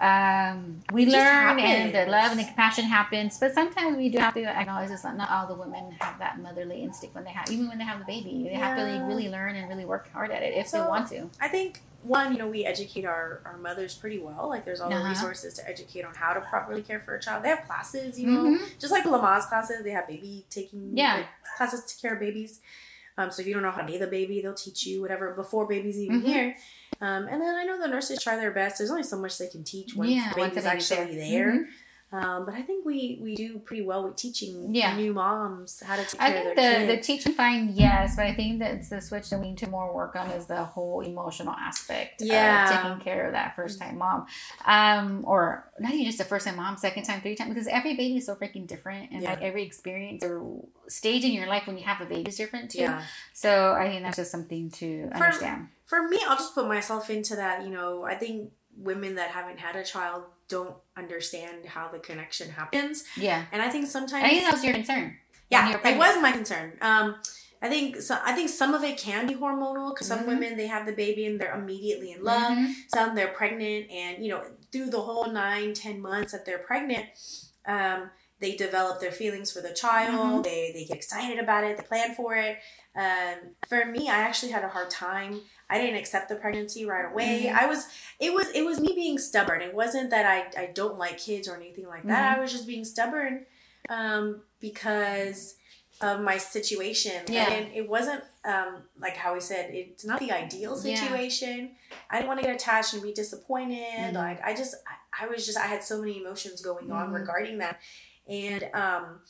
um, we learn and the love and the compassion happens. But sometimes we do have to acknowledge this. Not all the women have that motherly instinct when they have, even when they have the baby. They have to like, really learn and really work hard at it if they want to. I think one, you know, we educate our, our mothers pretty well. Like, there's all the Uh-huh. resources to educate on how to properly care for a child. They have classes, you know, Mhm. just like Lamaze classes. They have baby taking Yeah. like, classes to care of babies. Um, so if you don't know how to bathe a baby, they'll teach you whatever before baby's even Mhm. here. Um, and then I know the nurses try their best. There's only so much they can teach once Yeah, the baby's actually there. there. Mhm. Um, but I think we, we do pretty well with teaching Yeah. new moms how to take I care of think their the, the teaching fine, yes, but I think that's the switch that we need to more work on is the whole emotional aspect Yeah. of taking care of that first time mom. Um, or not even just the first time mom, second time, three time, because every baby is so freaking different and Yeah. like every experience or stage in your life when you have a baby is different too. yeah. So I think that's just something to For- understand. for me, I'll just put myself into that. You know, I think women that haven't had a child don't understand how the connection happens, Yeah. and I think sometimes, I think that was your concern. yeah, it was my concern. Um, I think so. I think some of it can be hormonal because some Mhm. women they have the baby and they're immediately in love. Mhm. Some they're pregnant and you know through the whole nine ten months that they're pregnant, um, they develop their feelings for the child. Mhm. They they get excited about it. They plan for it. Um, for me, I actually had a hard time. I didn't accept the pregnancy right away. Mhm. I was it was it was me being stubborn. It wasn't that I I don't like kids or anything like that. Mm-hmm. I was just being stubborn um, because of my situation. Yeah. And it wasn't um, like how we said, it's not the ideal Yeah. situation. I didn't want to get attached and be disappointed. Mhm. Like I just I, I was just I had so many emotions going on Mhm. regarding that. And um,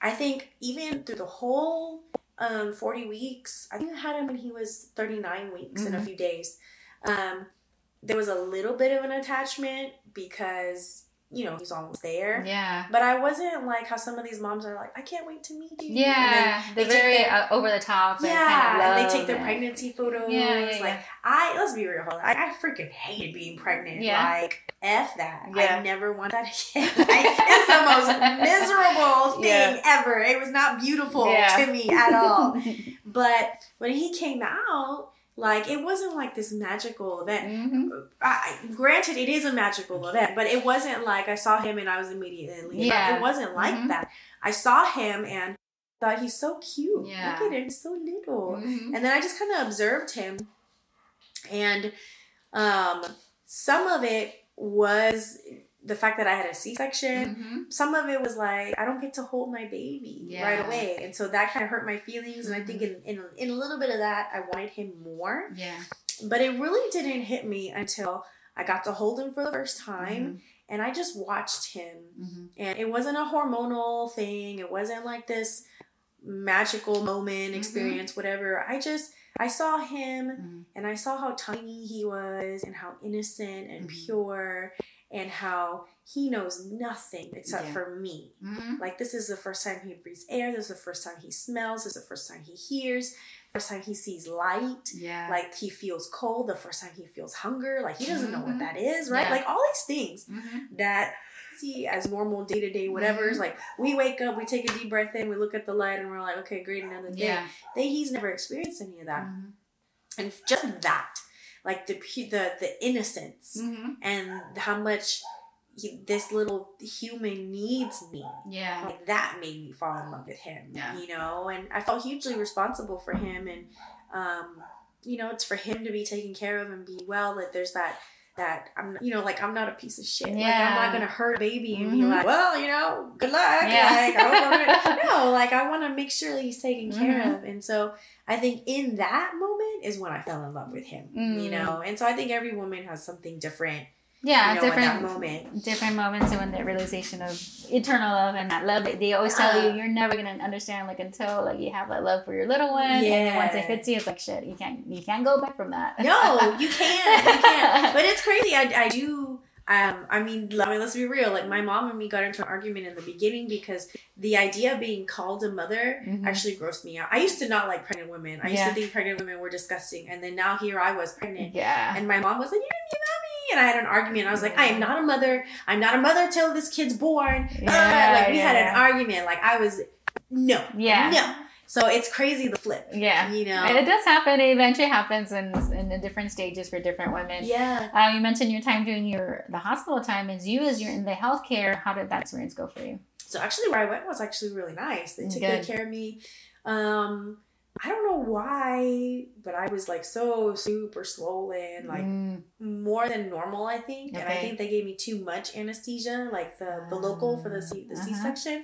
I think even through the whole um, 40 weeks, I think I had him when he was 39 weeks in a Mhm. few days. Um, there was a little bit of an attachment because, you know, he's almost there. Yeah. But I wasn't like how some of these moms are like, I can't wait to meet you. Yeah, they they're very their- uh, over the top. yeah, kind of and they take their and- pregnancy photos. Yeah, yeah, Like. I, let's be real, I, I freaking hated being pregnant. Yeah. Like f that. Yeah. I never want that again. *laughs* like, it's the most miserable *laughs* thing Yeah. ever. It was not beautiful Yeah. to me at all. *laughs* but when he came out, like it wasn't like this magical event. Mhm. I, granted, it is a magical event, but it wasn't like I saw him and I was immediately. Yeah. It wasn't like Mhm. that. I saw him and thought he's so cute. Yeah. Look at him, so little. Mhm. And then I just kind of observed him, and um, some of it was the fact that I had a C section. Mhm. Some of it was like I don't get to hold my baby Yeah. right away, and so that kind of hurt my feelings. And I think Mm-hmm. in, in in a little bit of that, I wanted him more Yeah. but it really didn't hit me until I got to hold him for the first time Mm-hmm. and I just watched him. Mhm. And it wasn't a hormonal thing, it wasn't like this magical moment Mhm. experience, whatever. I just I saw him Mhm. and I saw how tiny he was and how innocent and Mhm. pure and how he knows nothing except Yeah. for me. Mhm. Like this is the first time he breathes air, this is the first time he smells, this is the first time he hears, first time he sees light Yeah. like he feels cold the first time he feels hunger like he doesn't know what Mhm. that is right Yeah. like all these things Mhm. that see as normal day-to-day whatever is Mhm. like we wake up we take a deep breath in we look at the light and we're like okay great another day Yeah. they, he's never experienced any of that Mhm. and just that like the the the innocence Mhm. and how much he, this little human needs me Yeah. like that made me fall in love with him Yeah. you know and i felt hugely responsible for him and um you know it's for him to be taken care of and be well that there's that that i'm you know like i'm not a piece of shit like i'm not gonna hurt a baby and be Mhm. like well you know good luck Yeah. like I gonna-" *laughs* no like i want to make sure that he's taken care Mhm. of and so i think in that moment is when i fell in love with him you Mm. know and so i think every woman has something different Yeah. you know different moment different moments and when the realization of eternal love and that love they always tell Uh, you you're never gonna understand like until like you have that love for your little one and then once it hits you it's like shit you can't you can't go back from that No, you *laughs* can't. You can't. But it's crazy. I, I do. Um, I mean, let me, let's be real. Like my mom and me got into an argument in the beginning because the idea of being called a mother Mhm. actually grossed me out. I used to not like pregnant women. I used Yeah. to think pregnant women were disgusting, and then now here I was pregnant, yeah and my mom was like, "You're gonna be a mommy," and I had an argument. I was like, "I am not a mother. I'm not a mother till this kid's born." Uh, Yeah, like we had an argument. Like I was, no, Yeah. no. So it's crazy the flip. yeah You know. And it does happen it eventually happens in, in the different stages for different women yeah. uh, you mentioned your time during your the hospital time as you as you're in the healthcare how did that experience go for you So actually, where I went was actually really nice. They took Good. good care of me. Um, I don't know why, but I was like so super swollen, like Mm, more than normal, I think. And I think they gave me too much anesthesia, like the the local for the C the Uh-huh. C section,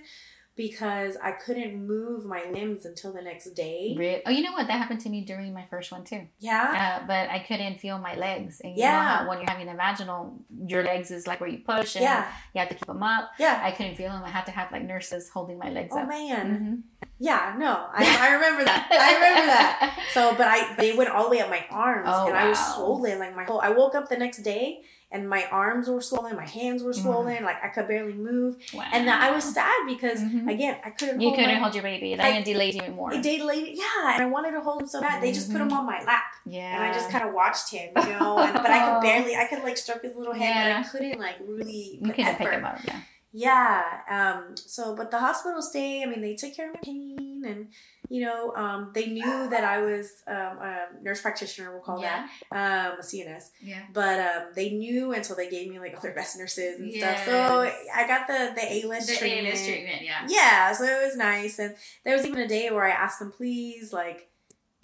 because I couldn't move my limbs until the next day. re- oh you know what that happened to me during my first one too Yeah. uh, but I couldn't feel my legs. And you Yeah. know when you're having a vaginal, your legs is like where you push and Yeah. you have to keep them up. Yeah. I couldn't feel them. I had to have like nurses holding my legs Oh up. Oh, man. Mhm. Yeah. No, I, I remember that. I remember that. So, but I they went all the way up my arms, *laughs* Oh, and I was wow. swollen. Like my whole, I woke up the next day, and my arms were swollen, my hands were swollen, like I could barely move, Wow. and that I was sad because Mhm. again I couldn't. You hold couldn't my, hold your baby. That I- delayed even more. It late, yeah, and I wanted to hold him so bad. They just put him Mhm. on my lap, Yeah. and I just kind of watched him, you know. And, but I could *laughs* barely, I could like stroke his little head, Yeah. but I couldn't like really. You couldn't pick them up. Yeah. Yeah. Um. So, but the hospital stay. I mean, they took care of my pain, and you know, um, they knew that I was um, a nurse practitioner, we'll call Yeah. that, um, a CNS. Yeah. But um, they knew, and so they gave me like all their best nurses and Yes. stuff. So I got the the A list The treatment. A-list treatment, yeah. Yeah, so it was nice, and there was even a day where I asked them, please, like.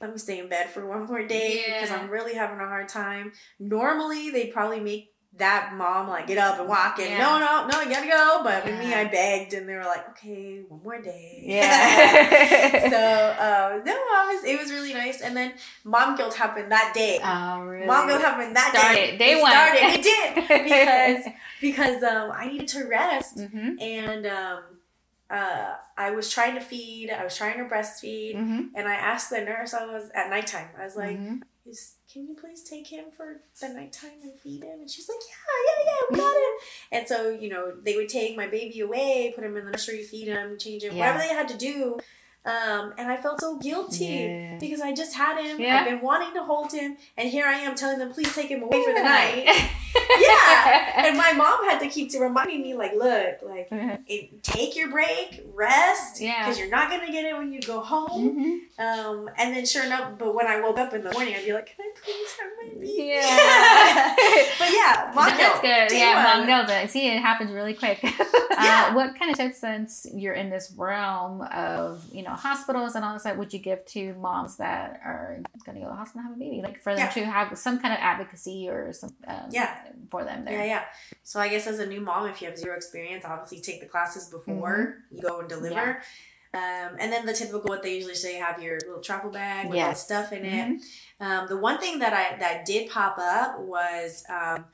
Let me stay in bed for one more day because Yeah. I'm really having a hard time. Normally, they'd probably make that mom like get up and walk and Yeah. no, no, no, you gotta go. But with me, I begged, and they were like, okay, one more day. Yeah. *laughs* *laughs* so uh, no, I was, it was really nice. And then mom guilt happened that day. Oh, really? Mom guilt happened that Started. day. Day it one. started. It did *laughs* because because um, I needed to rest Mm-hmm. and um, uh, I was trying to feed. I was trying to breastfeed, Mm-hmm. and I asked the nurse. I was at nighttime. I was like, Mhm. Is, "Can you please take him for the nighttime and feed him?" And she's like, "Yeah, yeah, yeah, we got him." And so you know, they would take my baby away, put him in the nursery, feed him, change him, Yeah. whatever they had to do. Um, and I felt so guilty Yeah. because I just had him. Yeah. I've been wanting to hold him, and here I am telling them, "Please take him away for the night." *laughs* yeah. And my mom had to keep reminding me, like, look, like, it, take your break, rest, Yeah. because you're not gonna get it when you go home. Mhm. Um, and then sure enough, but when I woke up in the morning, I'd be like, can I please have my baby? Yeah. *laughs* but yeah, *laughs* mom That's good. Yeah, mom guilt. I See, it happens really quick. Yeah. uh, what kind of tips, since you're in this realm of you know hospitals and all this, that would you give to moms that are going to go to the hospital and have a baby, like for them Yeah. to have some kind of advocacy or some um, Yeah. for them Yeah, there? yeah. Yeah. So I guess as a new mom, if you have zero experience, obviously take the classes before you go and deliver. Um, and then the typical what they usually say have your little travel bag with all Yes. stuff in it. Mhm. Um, the one thing that I that did pop up was um,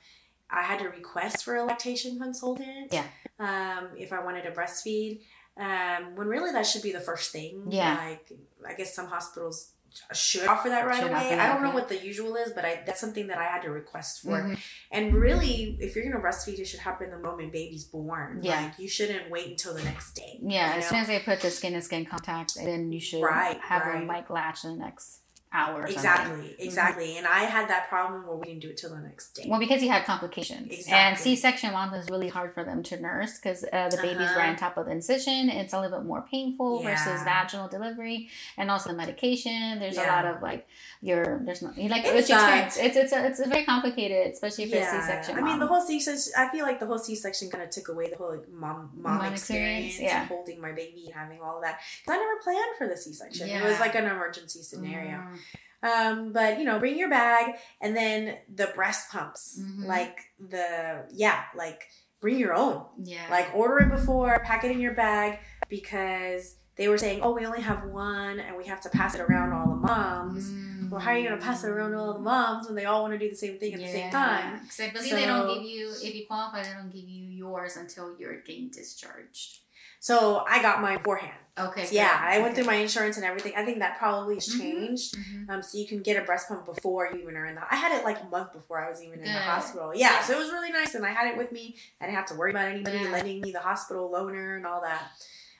I had to request for a lactation consultant. Yeah. Um, if I wanted to breastfeed, um, when really that should be the first thing. Yeah. Like I guess some hospitals should offer that right Should away. I don't know what the usual is, but I that's something that I had to request for. Mhm. And really, if you're gonna breastfeed, it should happen the moment baby's born. Yeah. Like you shouldn't wait until the next day. Yeah, as know? soon as they put the skin to skin contact, then you should Right, have right. them like latch the next hour. Exactly, exactly. And I had that problem where we didn't do it till the next day. Well, because you had complications. And C-section moms is really hard for them to nurse because uh, the baby's Uh-huh. right on top of the incision. It's a little bit more painful versus vaginal delivery, and also the medication. There's a lot of like your there's no like It's experience. not- It's it's a, it's very complicated, especially if it's C-section. I mean, the whole C-section. I feel like the whole C-section kind of took away the whole like, mom mom, Mom experience, experience, yeah. holding my baby and having all of that. Because I never planned for the C-section. It was like an emergency scenario. Mm. Um, but you know, bring your bag and then the breast pumps, Mhm. like the yeah, like bring your own. Yeah. Like order it before, pack it in your bag because they were saying, oh, we only have one and we have to pass it around all the moms. Mm. Well, how are you gonna pass it around all the moms when they all want to do the same thing at the same time? Because I believe they don't give you, if you qualify, they don't give you yours until you're getting discharged. So I got mine beforehand. Okay. Yeah, good. I went through my insurance and everything. I think that probably has Mhm. changed. Mhm. Um, so you can get a breast pump before you even are in the. I had it like a month before I was even in the hospital. Yeah, Yeah. so it was really nice, and I had it with me. I didn't have to worry about anybody Yeah. lending me the hospital loaner and all that.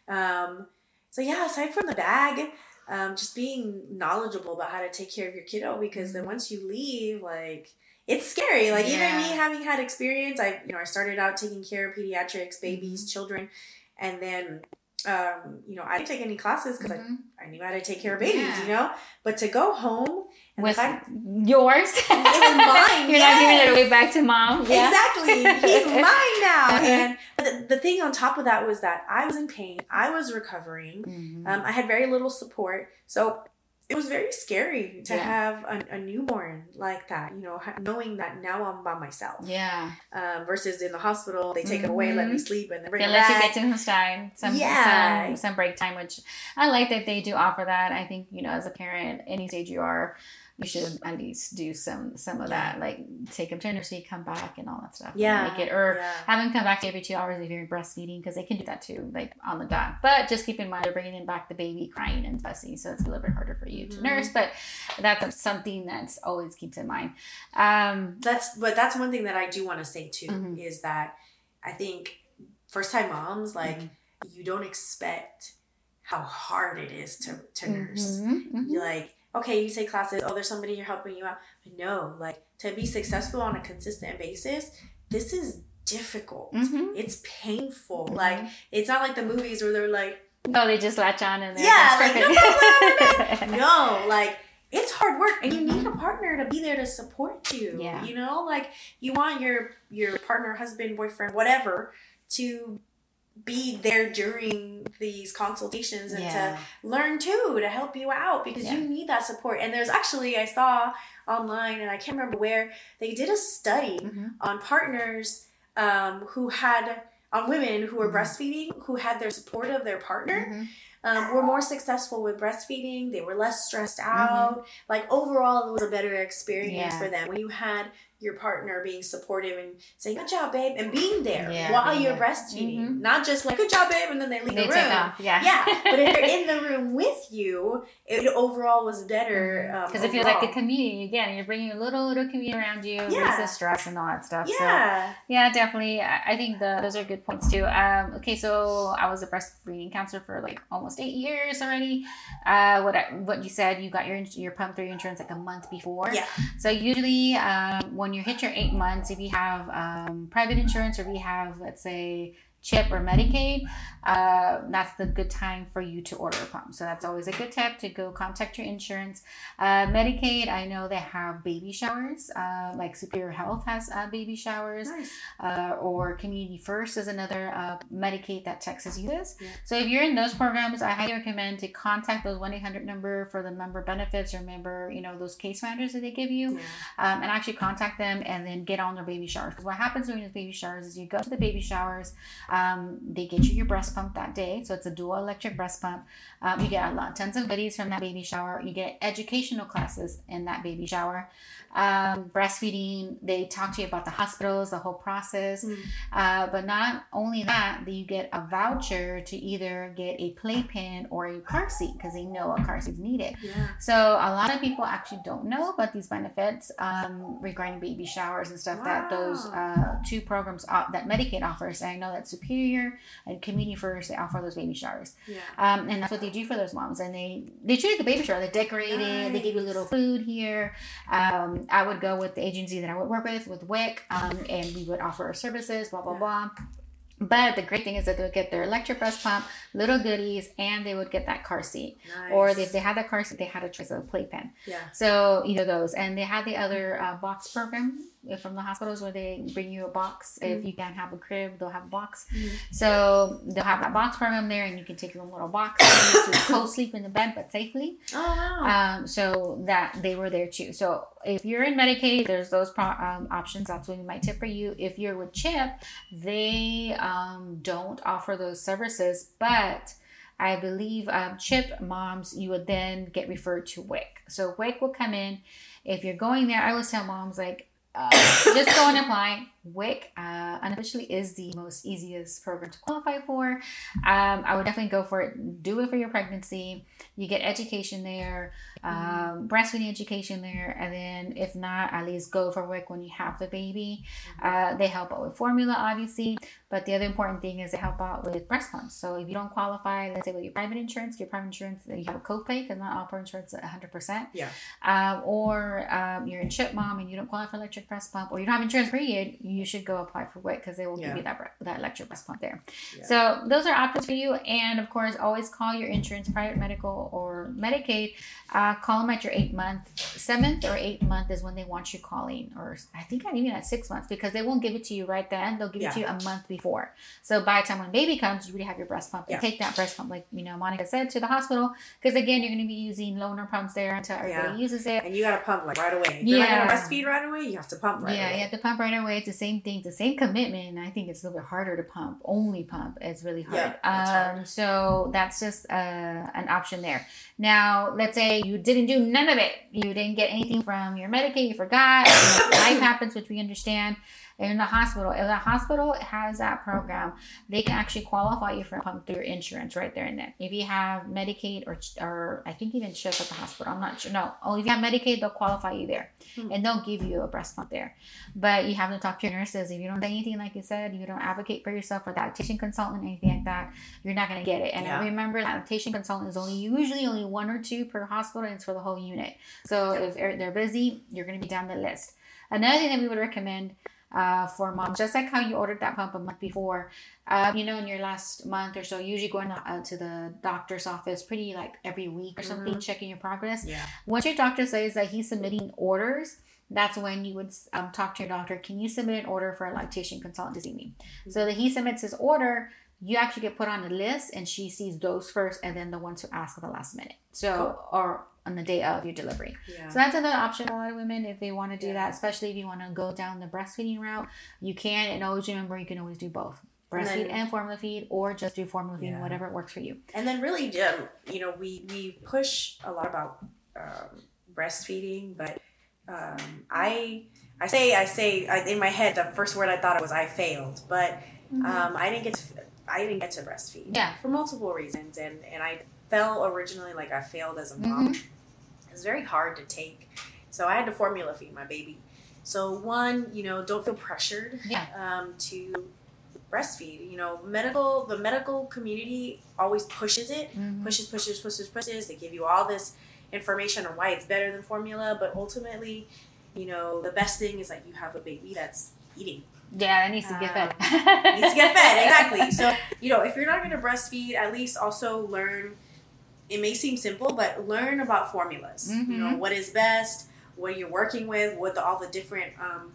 Um, so yeah, aside from the bag, um, just being knowledgeable about how to take care of your kiddo because then once you leave, like it's scary. Like even me having had experience, I you know I started out taking care of pediatrics, babies, Mm-hmm. children, and then um, you know I didn't take any classes because Mhm. I, I knew how to take care of babies, Yeah. you know. But to go home and With fact yours. *laughs* mine, *laughs* You're not giving it away back to mom. Yeah. Exactly. He's *laughs* mine now. And the, the thing on top of that was that I was in pain. I was recovering. Mhm. Um, I had very little support. So it was very scary to Yeah. have a, a newborn like that, you know, knowing that now I'm by myself. yeah. Um, versus in the hospital, they take it away, let me Mhm. sleep, and then bring They let you back. get some time, some, Yeah. some some break time, which I like that they do offer that. I think you know, as a parent, any stage you are, you should at least do some some of Yeah. that, like take them to nursery, come back, and all that stuff. yeah. make it or yeah. have them come back every two hours if you're breastfeeding because they can do that too, like on the dot. But just keep in mind they're bringing in back the baby crying and fussy, so it's a little bit harder for you Mhm. to nurse. But that's something that's always keeps in mind. Um, that's but that's one thing that I do want to say too Mhm. is that I think first time moms like Mhm. you don't expect how hard it is to to nurse. mhm, mhm. You're like, okay, you take classes, oh, there's somebody here helping you out. But no, like to be successful on a consistent basis, this is difficult. Mhm. It's painful. Mhm. Like it's not like the movies where they're like, No, they just latch on and they're Yeah, like, perfect. no, like it's hard work, and you need a partner to be there to support you. Yeah. you know, like you want your your partner, husband, boyfriend, whatever, to be there during these consultations and yeah. to learn too to help you out because Yeah. you need that support. And there's actually I saw online, and I can't remember where they did a study Mhm. on partners um, who had on women who were Mhm. breastfeeding who had their support of their partner Mhm. um, were more successful with breastfeeding they were less stressed Mm-hmm. out like overall it was a better experience Yeah. for them when you had your partner being supportive and saying good job babe and being there Yeah, while you're there. breastfeeding Mhm. not just like good job babe and then they leave They the room. Yeah. yeah but if they're in the *laughs* room with you it overall was better um, Because it feels like a community again. You're bringing a little little community around you, Yeah. raises stress and all that stuff. So yeah Yeah, definitely. I I think the, those are good points too. Um, okay, so I was a breastfeeding counselor for like almost eight years already. Uh, what I, what you said, you got your your pump through your insurance like a month before. Yeah. So usually, um, when you hit your eight months, if you have um, private insurance or if you have, let's say, CHIP or Medicaid, uh, that's the good time for you to order a pump. So that's always a good tip to go contact your insurance. Uh, Medicaid, I know they have baby showers. Uh, like Superior Health has uh, baby showers nice uh, or Community First is another uh, Medicaid that Texas uses. Yeah. So if you're in those programs, I highly recommend to contact those one eight hundred number for the member benefits or member, you know, those case managers that they give you, yeah. um, and actually contact them and then get on their baby showers. Because what happens during the baby showers is you go to the baby showers, um, they get you your breast pump that day, so it's a dual electric breast pump. Um, you get a lot, tons of goodies from that baby shower. You get educational classes in that baby shower. Um, breastfeeding, they talk to you about the hospitals, the whole process. Mm. Uh, but not only that, you get a voucher to either get a playpen or a car seat because they know a car seat is needed. yeah So a lot of people actually don't know about these benefits um, regarding baby showers and stuff that those uh, two programs that Medicaid offers. And I know that Superior and Community First they offer those baby showers, yeah um, and that's what they do for those moms. And they they treat it the baby shower. They decorate it. They give you a little food here. Um, I would go with the agency that I would work with with WIC, um, and we would offer our services. Blah blah Yeah. blah. But the great thing is that they would get their electric breast pump, little goodies, and they would get that car seat. nice. Or if they had that car seat, they had a choice of a playpen. yeah So either those, and they had the other uh, box program from the hospitals where they bring you a box. If you can't have a crib, they'll have a box. Mhm. So they'll have that box program there, and you can take your own little box to co-sleep in the bed, but safely. oh wow Um, so that they were there too. So if you're in Medicaid, there's those pro- um, options. That's what we might tip for you. If you're with CHIP, they um, don't offer those services, but I believe um, CHIP moms, you would then get referred to WIC. So WIC will come in. If you're going there, I always tell moms like, uh, just go and apply. WIC uh, unofficially is the most easiest program to qualify for. Um, I would definitely go for it. Do it for your pregnancy. You get education there, um, breastfeeding education there, and then if not, at least go for WIC when you have the baby. Uh, they help out with formula, obviously, but the other important thing is they help out with breast pumps. So if you don't qualify, let's say with your private insurance, your private insurance, you have a copay because not all private insurance is 100%. Yeah. Um, or um, you're in CHIP mom and you don't qualify for electric breast pump, or you don't have insurance period, you should go apply for WIC because they will Yeah. give you that that electric breast pump there. Yeah. So those are options for you, and of course, always call your insurance, private medical or Medicaid. Uh, call them at your eight month, seventh or eighth month is when they want you calling, or I think not even at six months because they won't give it to you right then. They'll give it to you a month before. So by the time when baby comes, you already have your breast pump. Yeah. take that breast pump, like you know Monica said, to the hospital because again, you're going to be using loaner pumps there until everybody Yeah. uses it. and you gotta pump like right away. If you're not Yeah. gonna breastfeed right away, you have to pump right yeah, away. you have to pump right away. The same thing, the same commitment. I think it's a little bit harder to pump. Only pump is really hard. Yeah, that's um, hard. So that's just uh, an option there. Now, let's say you didn't do none of it. You didn't get anything from your Medicaid. You forgot. Life happens, which we understand. In the hospital, if the hospital has that program, they can actually qualify you for a pump through your insurance right there and then. If you have Medicaid or, or I think even CHIP at the hospital, I'm not sure. No, oh, if you have Medicaid, they'll qualify you there, Hmm. and they'll give you a breast pump there. But you have to talk to your nurses. If you don't say anything, like you said, you don't advocate for yourself or that lactation consultant, anything like that, you're not gonna get it. And Yeah. remember, lactation consultant is only usually only one or two per hospital, and it's for the whole unit. So if they're they're busy, you're gonna be down the list. Another thing that we would recommend uh, for moms, just like how you ordered that pump a month before. Uh, you know, in your last month or so, usually going uh, to the doctor's office pretty like every week or something, Mhm. checking your progress. Yeah. Once your doctor says that he's submitting orders, that's when you would um, talk to your doctor. Can you submit an order for a lactation consultant to see me? So that he submits his order, you actually get put on the list, and she sees those first, and then the ones who ask at the last minute. So or on the day of your delivery. Yeah. So that's another option for a lot of women if they want to do Yeah. that, especially if you want to go down the breastfeeding route. You can, and always remember you can always do both. And Breastfeed then- and formula feed, or just do formula feed, Yeah. whatever works for you. and then really um, you know we we push a lot about um, breastfeeding but um, i i say i say I, in my head the first word i thought it was i failed but um, i didn't get to i didn't get to breastfeed Yeah. for multiple reasons and and i felt originally like i failed as a mom it's very hard to take so i had to formula feed my baby so one you know don't feel pressured Yeah. um, to breastfeed you know medical the medical community always pushes it Mhm. pushes, pushes, pushes, pushes. They give you all this information on why it's better than formula, but ultimately, you know, the best thing is that you have a baby that's eating. Yeah, that needs to get fed. Um, Needs to get fed, exactly. *laughs* So, you know, if you're not going to breastfeed, at least also learn. It may seem simple, but learn about formulas. You know, Mhm. what is best, what you're working with, what the, all the different um,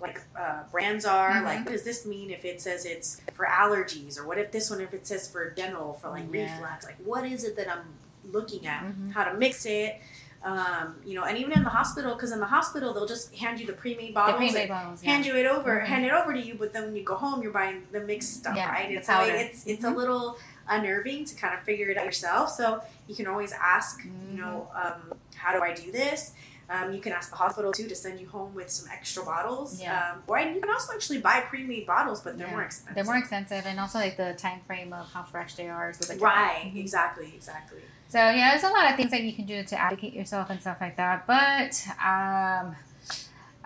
like uh, brands are. Mhm. Like, what does this mean if it says it's for allergies, or what if this one if it says for dental for like Yeah. reflux? Like, what is it that I'm looking at? Mhm. How to mix it? Um, you know, and even in the hospital, because in the hospital they'll just hand you the pre-made The bottles. pre-made and bottles. Yeah. Hand you it over, Mhm. hand it over to you, but then when you go home, you're buying the mixed stuff, Yeah, right? the And it's it's a Mhm. little unnerving to kind of figure it out yourself. So you can always ask, you know, um, how do I do this? Um, you can ask the hospital too to send you home with some extra bottles. Yeah. Um, or you can also actually buy pre-made bottles, but they're Yeah. more expensive. They're more expensive, and also like the time frame of how fresh they are is a bit Right. different. Exactly. Exactly. So yeah, there's a lot of things that you can do to advocate yourself and stuff like that. But um,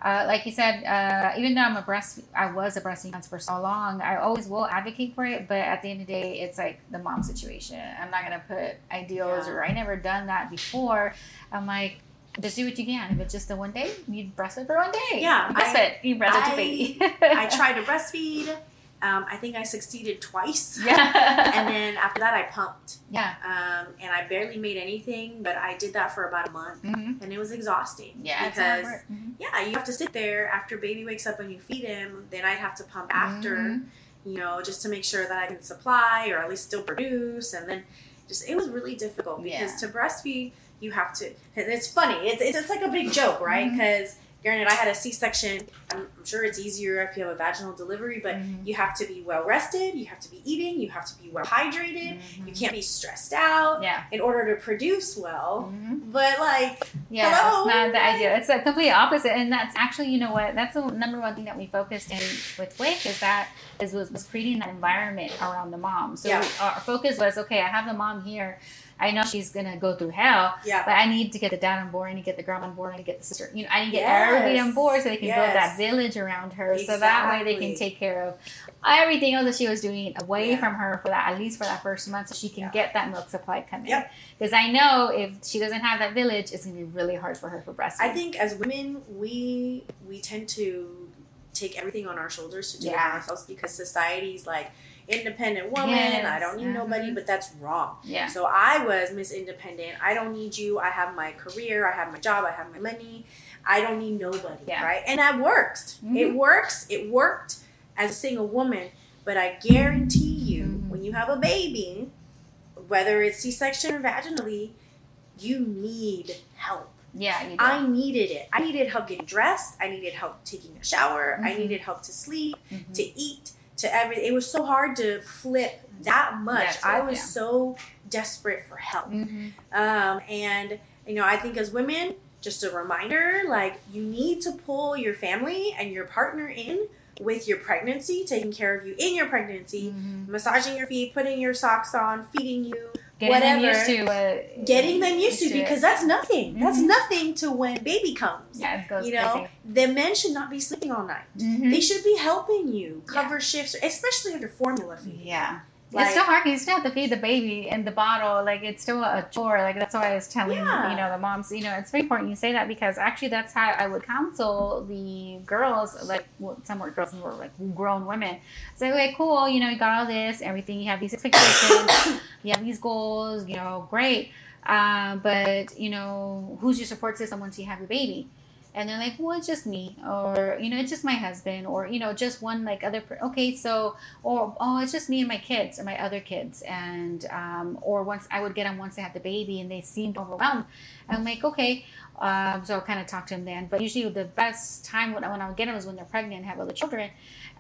uh, like you said, uh, even though I'm a breast, I was a breastfeeding mom for so long. I always will advocate for it. But at the end of the day, it's like the mom situation. I'm not gonna put ideals Yeah. or I never done that before. I'm like. Just do what you can. If it's just the one day, you breastfeed for one day. Yeah, breastfeed. You breastfeed I- your baby. I *laughs* tried to breastfeed. Um, I think I succeeded twice. *laughs* Yeah. And then after that, I pumped. yeah. Um, and I barely made anything, but I did that for about a month. hmm And it was exhausting. Yeah. Because. Mhm. yeah, you have to sit there after baby wakes up and you feed him. Then I'd have to pump after, Mhm. you know, just to make sure that I can supply or at least still produce. And then just it was really difficult because to breastfeed, you have to. It's funny. It's it's, it's like a big joke, right? Mhm. Because granted, I had a C-section. I'm, I'm sure it's easier if you have a vaginal delivery, but Mhm. you have to be well rested. You have to be eating. You have to be well hydrated. You Mhm. can't be stressed out Yeah. in order to produce well. Mhm. But like, Yeah, Hello? it's not the idea. It's the complete opposite, and that's actually, you know what? That's the number one thing that we focused in with WIC is that is was, was creating that environment around the mom. So Yeah. our focus was okay. I have the mom here. I know she's gonna go through hell, yeah, but I need to get the dad on board. I need to get the grandma on board. I need to get the sister. You know, I need to get Yes. everybody on board so they can build that village around her. So that way they can take care of everything else that she was doing away Yeah. from her for that at least for that first month, so she can Yeah. get that milk supply coming. Yep. Because I know if she doesn't have that village, it's gonna be really hard for her for breastfeeding. I think as women, we we tend to take everything on our shoulders to do it ourselves because society's like independent woman. Yes. I don't need Mhm. nobody, but that's wrong. yeah. So I was Miss Independent. I don't need you. I have my career. I have my job. I have my money. I don't need nobody. Yeah. Right? And that worked. Mhm. It works. It worked as a single woman. But I guarantee you, Mhm. when you have a baby, whether it's C-section or vaginally, you need help. Yeah. I needed it. I needed help getting dressed. I needed help taking a shower. I Mhm. needed help to sleep, Mhm. to eat, to everything. It was so hard to flip that much. That's I was yeah. so desperate for help. Mhm. Um, and you know, I think as women, just a reminder, like you need to pull your family and your partner in with your pregnancy, taking care of you in your pregnancy, Mhm. massaging your feet, putting your socks on, feeding you, Getting them whatever. used to uh, getting them used to it. because that's nothing. That's Mhm. nothing to when baby comes. yeah, it goes You know, crazy. the men should not be sleeping all night. Mhm. They should be helping you cover shifts, especially under formula feeding. Yeah. Like, it's still hard. You still have to feed the baby in the bottle. Like it's still a chore. Like that's why I was telling yeah. you know the moms. You know, it's very important you say that because actually that's how I would counsel the girls. Like well, some were girls and were like grown women. Say, like, okay, cool. You know, you got all this, everything. You have these expectations. *coughs* you have these goals. You know, great. Uh, but you know, who's your support system once you have your baby? And they're like well it's just me or you know it's just my husband or you know just one like other per- okay so or oh it's just me and my kids and my other kids and um, or once i would get them once they had the baby and they seemed overwhelmed. I'm like okay um, so i'll kind of talk to them then. But usually the best time when, I, when i would get them is when they're pregnant and have other children.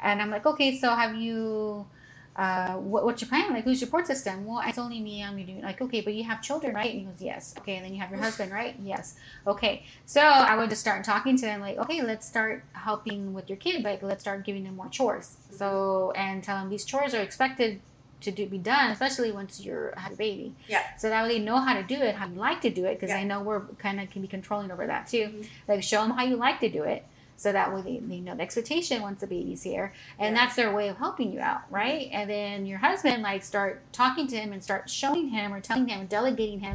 And i'm like okay so have you uh, what, what's your plan? Like, who's your support system? Well, it's only me. I'm doing like, okay, but you have children, right? And he goes, yes. Okay, and then you have your husband, right? Yes. Okay. So I would just start talking to them, like, okay, let's start helping with your kid. Like, let's start giving them more chores. So and tell them these chores are expected to do, be done, especially once you're have a baby. Yeah. So that way they know how to do it, how you like to do it, because yeah. I know we're kind of can be controlling over that too. Mm-hmm. Like show them how you like to do it so that way they, they know the expectation once the baby's here and yeah. that's their way of helping you out right and then your husband like start talking to him and start showing him or telling him delegating him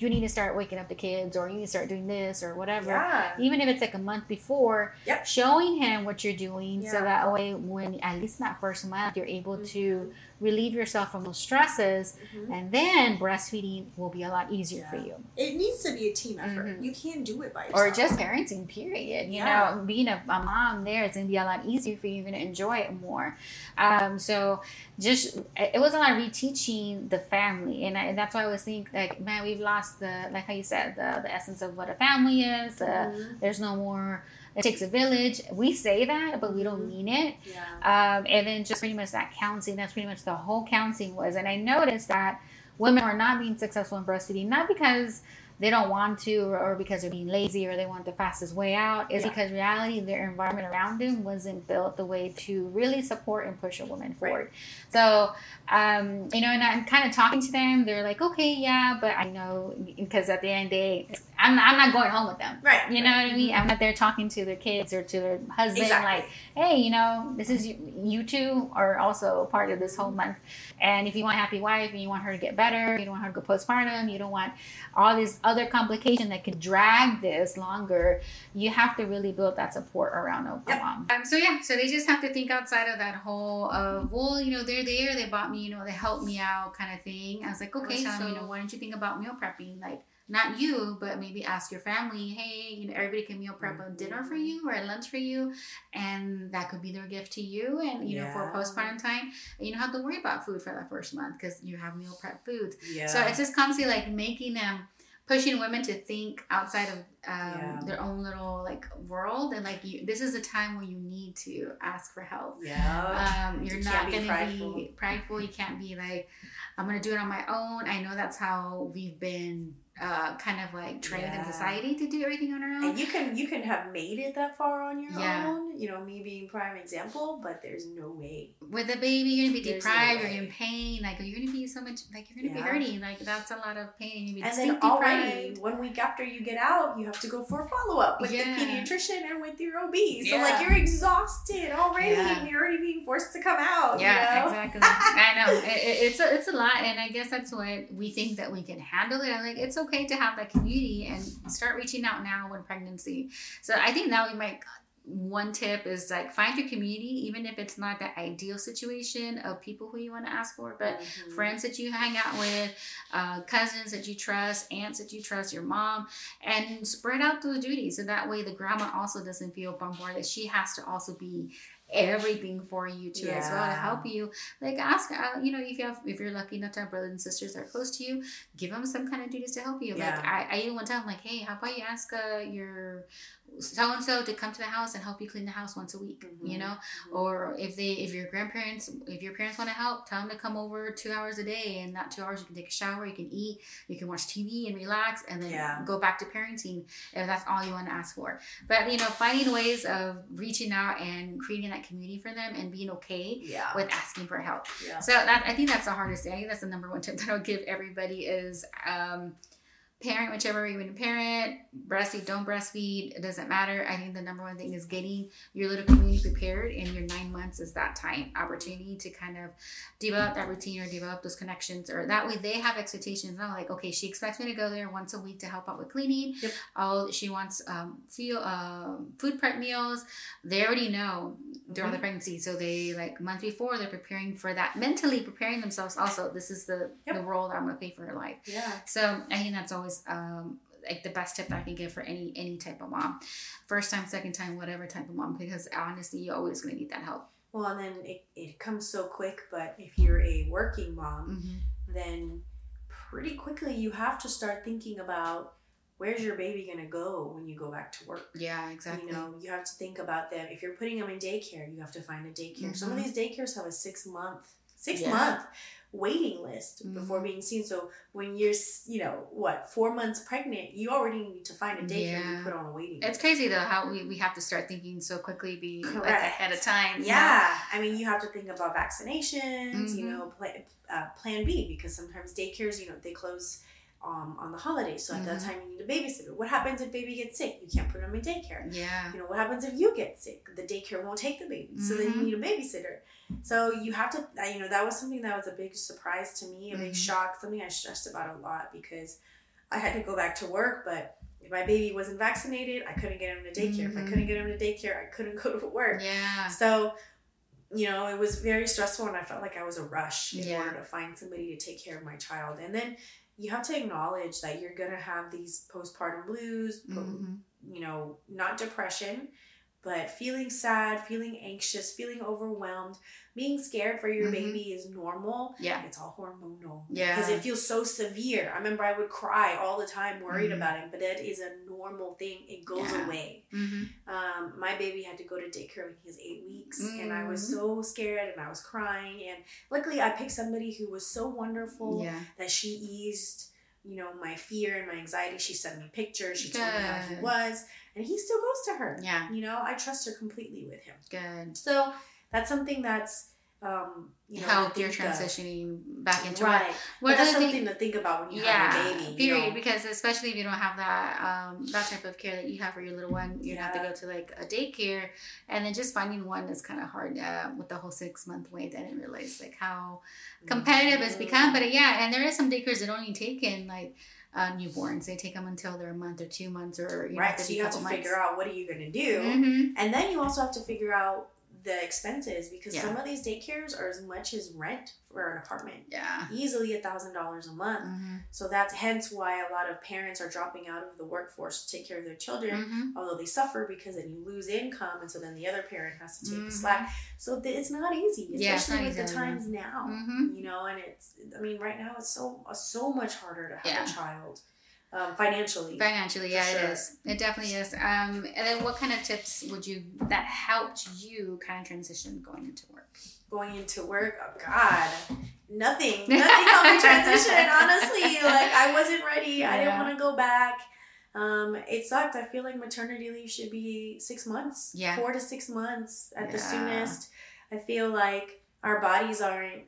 you need to start waking up the kids or you need to start doing this or whatever yeah. even if it's like a month before yep. showing him what you're doing yeah. so that way when at least that first month you're able mm-hmm. to relieve yourself from those stresses, mm-hmm. and then breastfeeding will be a lot easier yeah. for you. It needs to be a team effort. Mm-hmm. You can't do it by yourself. Or just parenting, period. You yeah. know, being a, a, mom there is going to be a lot easier for you. You're going to enjoy it more. Um, so just, it was a lot of reteaching the family. And, I, and that's why I was thinking, like, man, we've lost the, like how you said, the, the essence of what a family is. Uh, mm-hmm. There's no more it takes a village. We say that, but we don't mm-hmm. mean it. Yeah. Um, and then just pretty much that counseling. That's pretty much the whole counseling was. And I noticed that women are not being successful in breastfeeding, not because they don't want to or, because they're being lazy or they want the fastest way out is yeah. because reality their environment around them wasn't built the way to really support and push a woman forward right. so um, you know and i'm kind of talking to them they're like okay yeah but i know because at the end of the day I'm, I'm not going home with them right you know what i mean i'm not there talking to their kids or to their husband exactly. like hey you know this is you, you two are also part of this whole month and if you want a happy wife and you want her to get better you don't want her to go postpartum you don't want all these other complication that could drag this longer, you have to really build that support around a yep. mom. Um, so yeah, so they just have to think outside of that whole of well, you know, they're there, they bought me, you know, they helped me out kind of thing. I was like, okay, so you know, why don't you think about meal prepping? Like not you, but maybe ask your family, hey, you know, everybody can meal prep a dinner for you or a lunch for you, and that could be their gift to you. And you yeah. know, for postpartum time, you don't have to worry about food for that first month because you have meal prep foods. Yeah. So it's just constantly like making them pushing women to think outside of um, yeah. their own little like world and like you this is a time where you need to ask for help yeah um, you're you not gonna be prideful. be prideful you can't be like i'm gonna do it on my own i know that's how we've been uh, kind of like trained yeah. in society to do everything on our own. And you can you can have made it that far on your yeah. own. You know, me being prime example, but there's no way. With a baby, you're gonna be there's deprived. No you're in pain. Like you're gonna be so much. Like you're gonna yeah. be hurting. Like that's a lot of pain. You're and then already one week after you get out, you have to go for a follow up with the pediatrician and with your OB. So like you're exhausted already, and you're already being forced to come out. Yeah, you know? exactly. I know it, it's a, it's a lot, and I guess that's what we think that we can handle it. I'm like, it's okay to have that community and start reaching out now when pregnancy. So I think now we might one tip is like find your community, even if it's not the ideal situation of people who you want to ask for, but mm-hmm. friends that you hang out with, uh, cousins that you trust, aunts that you trust, your mom, and spread out those duties. So that way the grandma also doesn't feel bombarded. She has to also be everything for you too yeah. as well to help you like ask uh, you know if you have if you're lucky enough to have brothers and sisters that are close to you give them some kind of duties to help you yeah. like I, I even one time like hey how about you ask uh, your so and so to come to the house and help you clean the house once a week mm-hmm. you know mm-hmm. or if they if your grandparents if your parents want to help tell them to come over two hours a day and that two hours you can take a shower you can eat you can watch tv and relax and then yeah. go back to parenting if that's all you want to ask for but you know finding ways of reaching out and creating that community for them and being okay yeah. with asking for help yeah. so that i think that's the hardest thing i think that's the number one tip *laughs* that i'll give everybody is um, parent, whichever way you want to parent, breastfeed, don't breastfeed, it doesn't matter. I think the number one thing is getting your little community prepared, and your nine months is that time opportunity to kind of develop that routine or develop those connections, or that way they have expectations. Not like, okay, she expects me to go there once a week to help out with cleaning. Yep. Oh, she wants um, feel, um, food prep meals. They already know during the Mhm. pregnancy, so they like month before they're preparing for that, mentally preparing themselves. Also, this is the Yep. the role that I'm gonna play for her life. Yeah. So I think that's always um, like the best tip that I can give for any any type of mom, first time, second time, whatever type of mom, because honestly, you're always gonna need that help. Well, and then it, it comes so quick, but if you're a working mom, Mm-hmm. then pretty quickly you have to start thinking about where's your baby going to go when you go back to work. Yeah, exactly. You know, you have to think about them. If you're putting them in daycare, you have to find a daycare. Some of Mhm. these daycares have a six month, six Yeah. month waiting list before Mhm. being seen. So when you're, you know, what four months pregnant, you already need to find a daycare Yeah. you put on a waiting. List. It's list. crazy though how we, we have to start thinking so quickly, be like ahead of time. you know? Yeah, I mean, you have to think about vaccinations. You Mhm. know, pla- uh, Plan B because sometimes daycares, you know, they close um, on the holidays. So at that Mhm. time, you need a babysitter. What happens if baby gets sick? You can't put them in daycare. Yeah. You know, what happens if you get sick? The daycare won't take the baby, so then you Mhm. need a babysitter. So you have to, you know, that was something that was a big surprise to me, a big Mhm. shock, something I stressed about a lot because I had to go back to work, but if my baby wasn't vaccinated, I couldn't get him to daycare. If I couldn't get him to daycare, I couldn't *laughs* go to work. Yeah. So, you know, it was very stressful and I felt like I was a rush in Yeah. order to find somebody to take care of my child. And then you have to acknowledge that you're going to have these postpartum blues, Mhm. you know, not depression, but feeling sad, feeling anxious, feeling overwhelmed, being scared for your Mhm. baby is normal. Yeah. It's all hormonal. Yeah. Because it feels so severe. I remember I would cry all the time worried Mhm. about him, but that is a normal thing. It goes Yeah. away. Mhm. Um, my baby had to go to daycare when he was eight weeks, and I was Mhm. so scared and I was crying. And luckily, I picked somebody who was so wonderful Yeah. that she eased, you know, my fear and my anxiety. She sent me pictures. She told me how he was, and he still goes to her. Yeah. You know, I trust her completely with him. Good. So that's something that's, um, you know, to Help you're think of. transitioning back into. Right. What that's other thing- something to think about when you yeah, have a baby. you period. know. Because especially if you don't have that um, that type of care that you have for your little one, you have to go to like a daycare, and then just finding one is kind of hard uh, with the whole six month wait. I didn't realize like how competitive it's become. But yeah, and there is some daycares that only take in like uh, newborns. They take them until they're a month or two months or you right. maybe So you have to couple figure out what are you going to do. hmm And then you also have to figure out the expenses because Yeah. some of these daycares are as much as rent for an apartment. Yeah. Easily a thousand dollars a month. hmm So that's hence why a lot of parents are dropping out of the workforce to take care of their children. hmm Although they suffer because then you lose income, and so then the other parent has to take Mhm. the slack. So th- it's not easy, Yeah, especially not with the times now. hmm You know, and it's I mean right now it's so so much harder to have Yeah. a child um, financially. Financially, yeah, sure. it is. It definitely is. Um, and then what kind of tips would you that helped you kind of transition going into work? going into work, oh God, nothing, nothing helped me *laughs* transition. Honestly, like I wasn't ready. I didn't want to go back. Um, it sucked. I feel like maternity leave should be six months, Yeah. four to six months at the soonest. I feel like our bodies aren't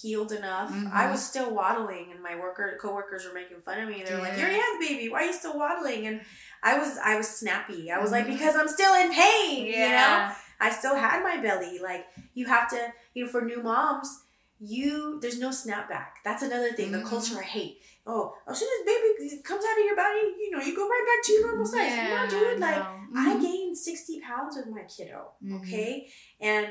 healed enough. Mhm. I was still waddling, and my worker coworkers were making fun of me. They were like, Yeah. "Your hands, baby. Why are you still waddling?" And I was, I was snappy. I was like, Mhm. "Because I'm still in pain." You know. I still had my belly. Like you have to, you know, for new moms, you there's no snapback. That's another thing. Mhm. The culture I hate. Oh, as soon as baby comes out of your body, you know, you go right back to your normal size. no, dude. Like I Mhm. gained sixty pounds with my kiddo. Okay, and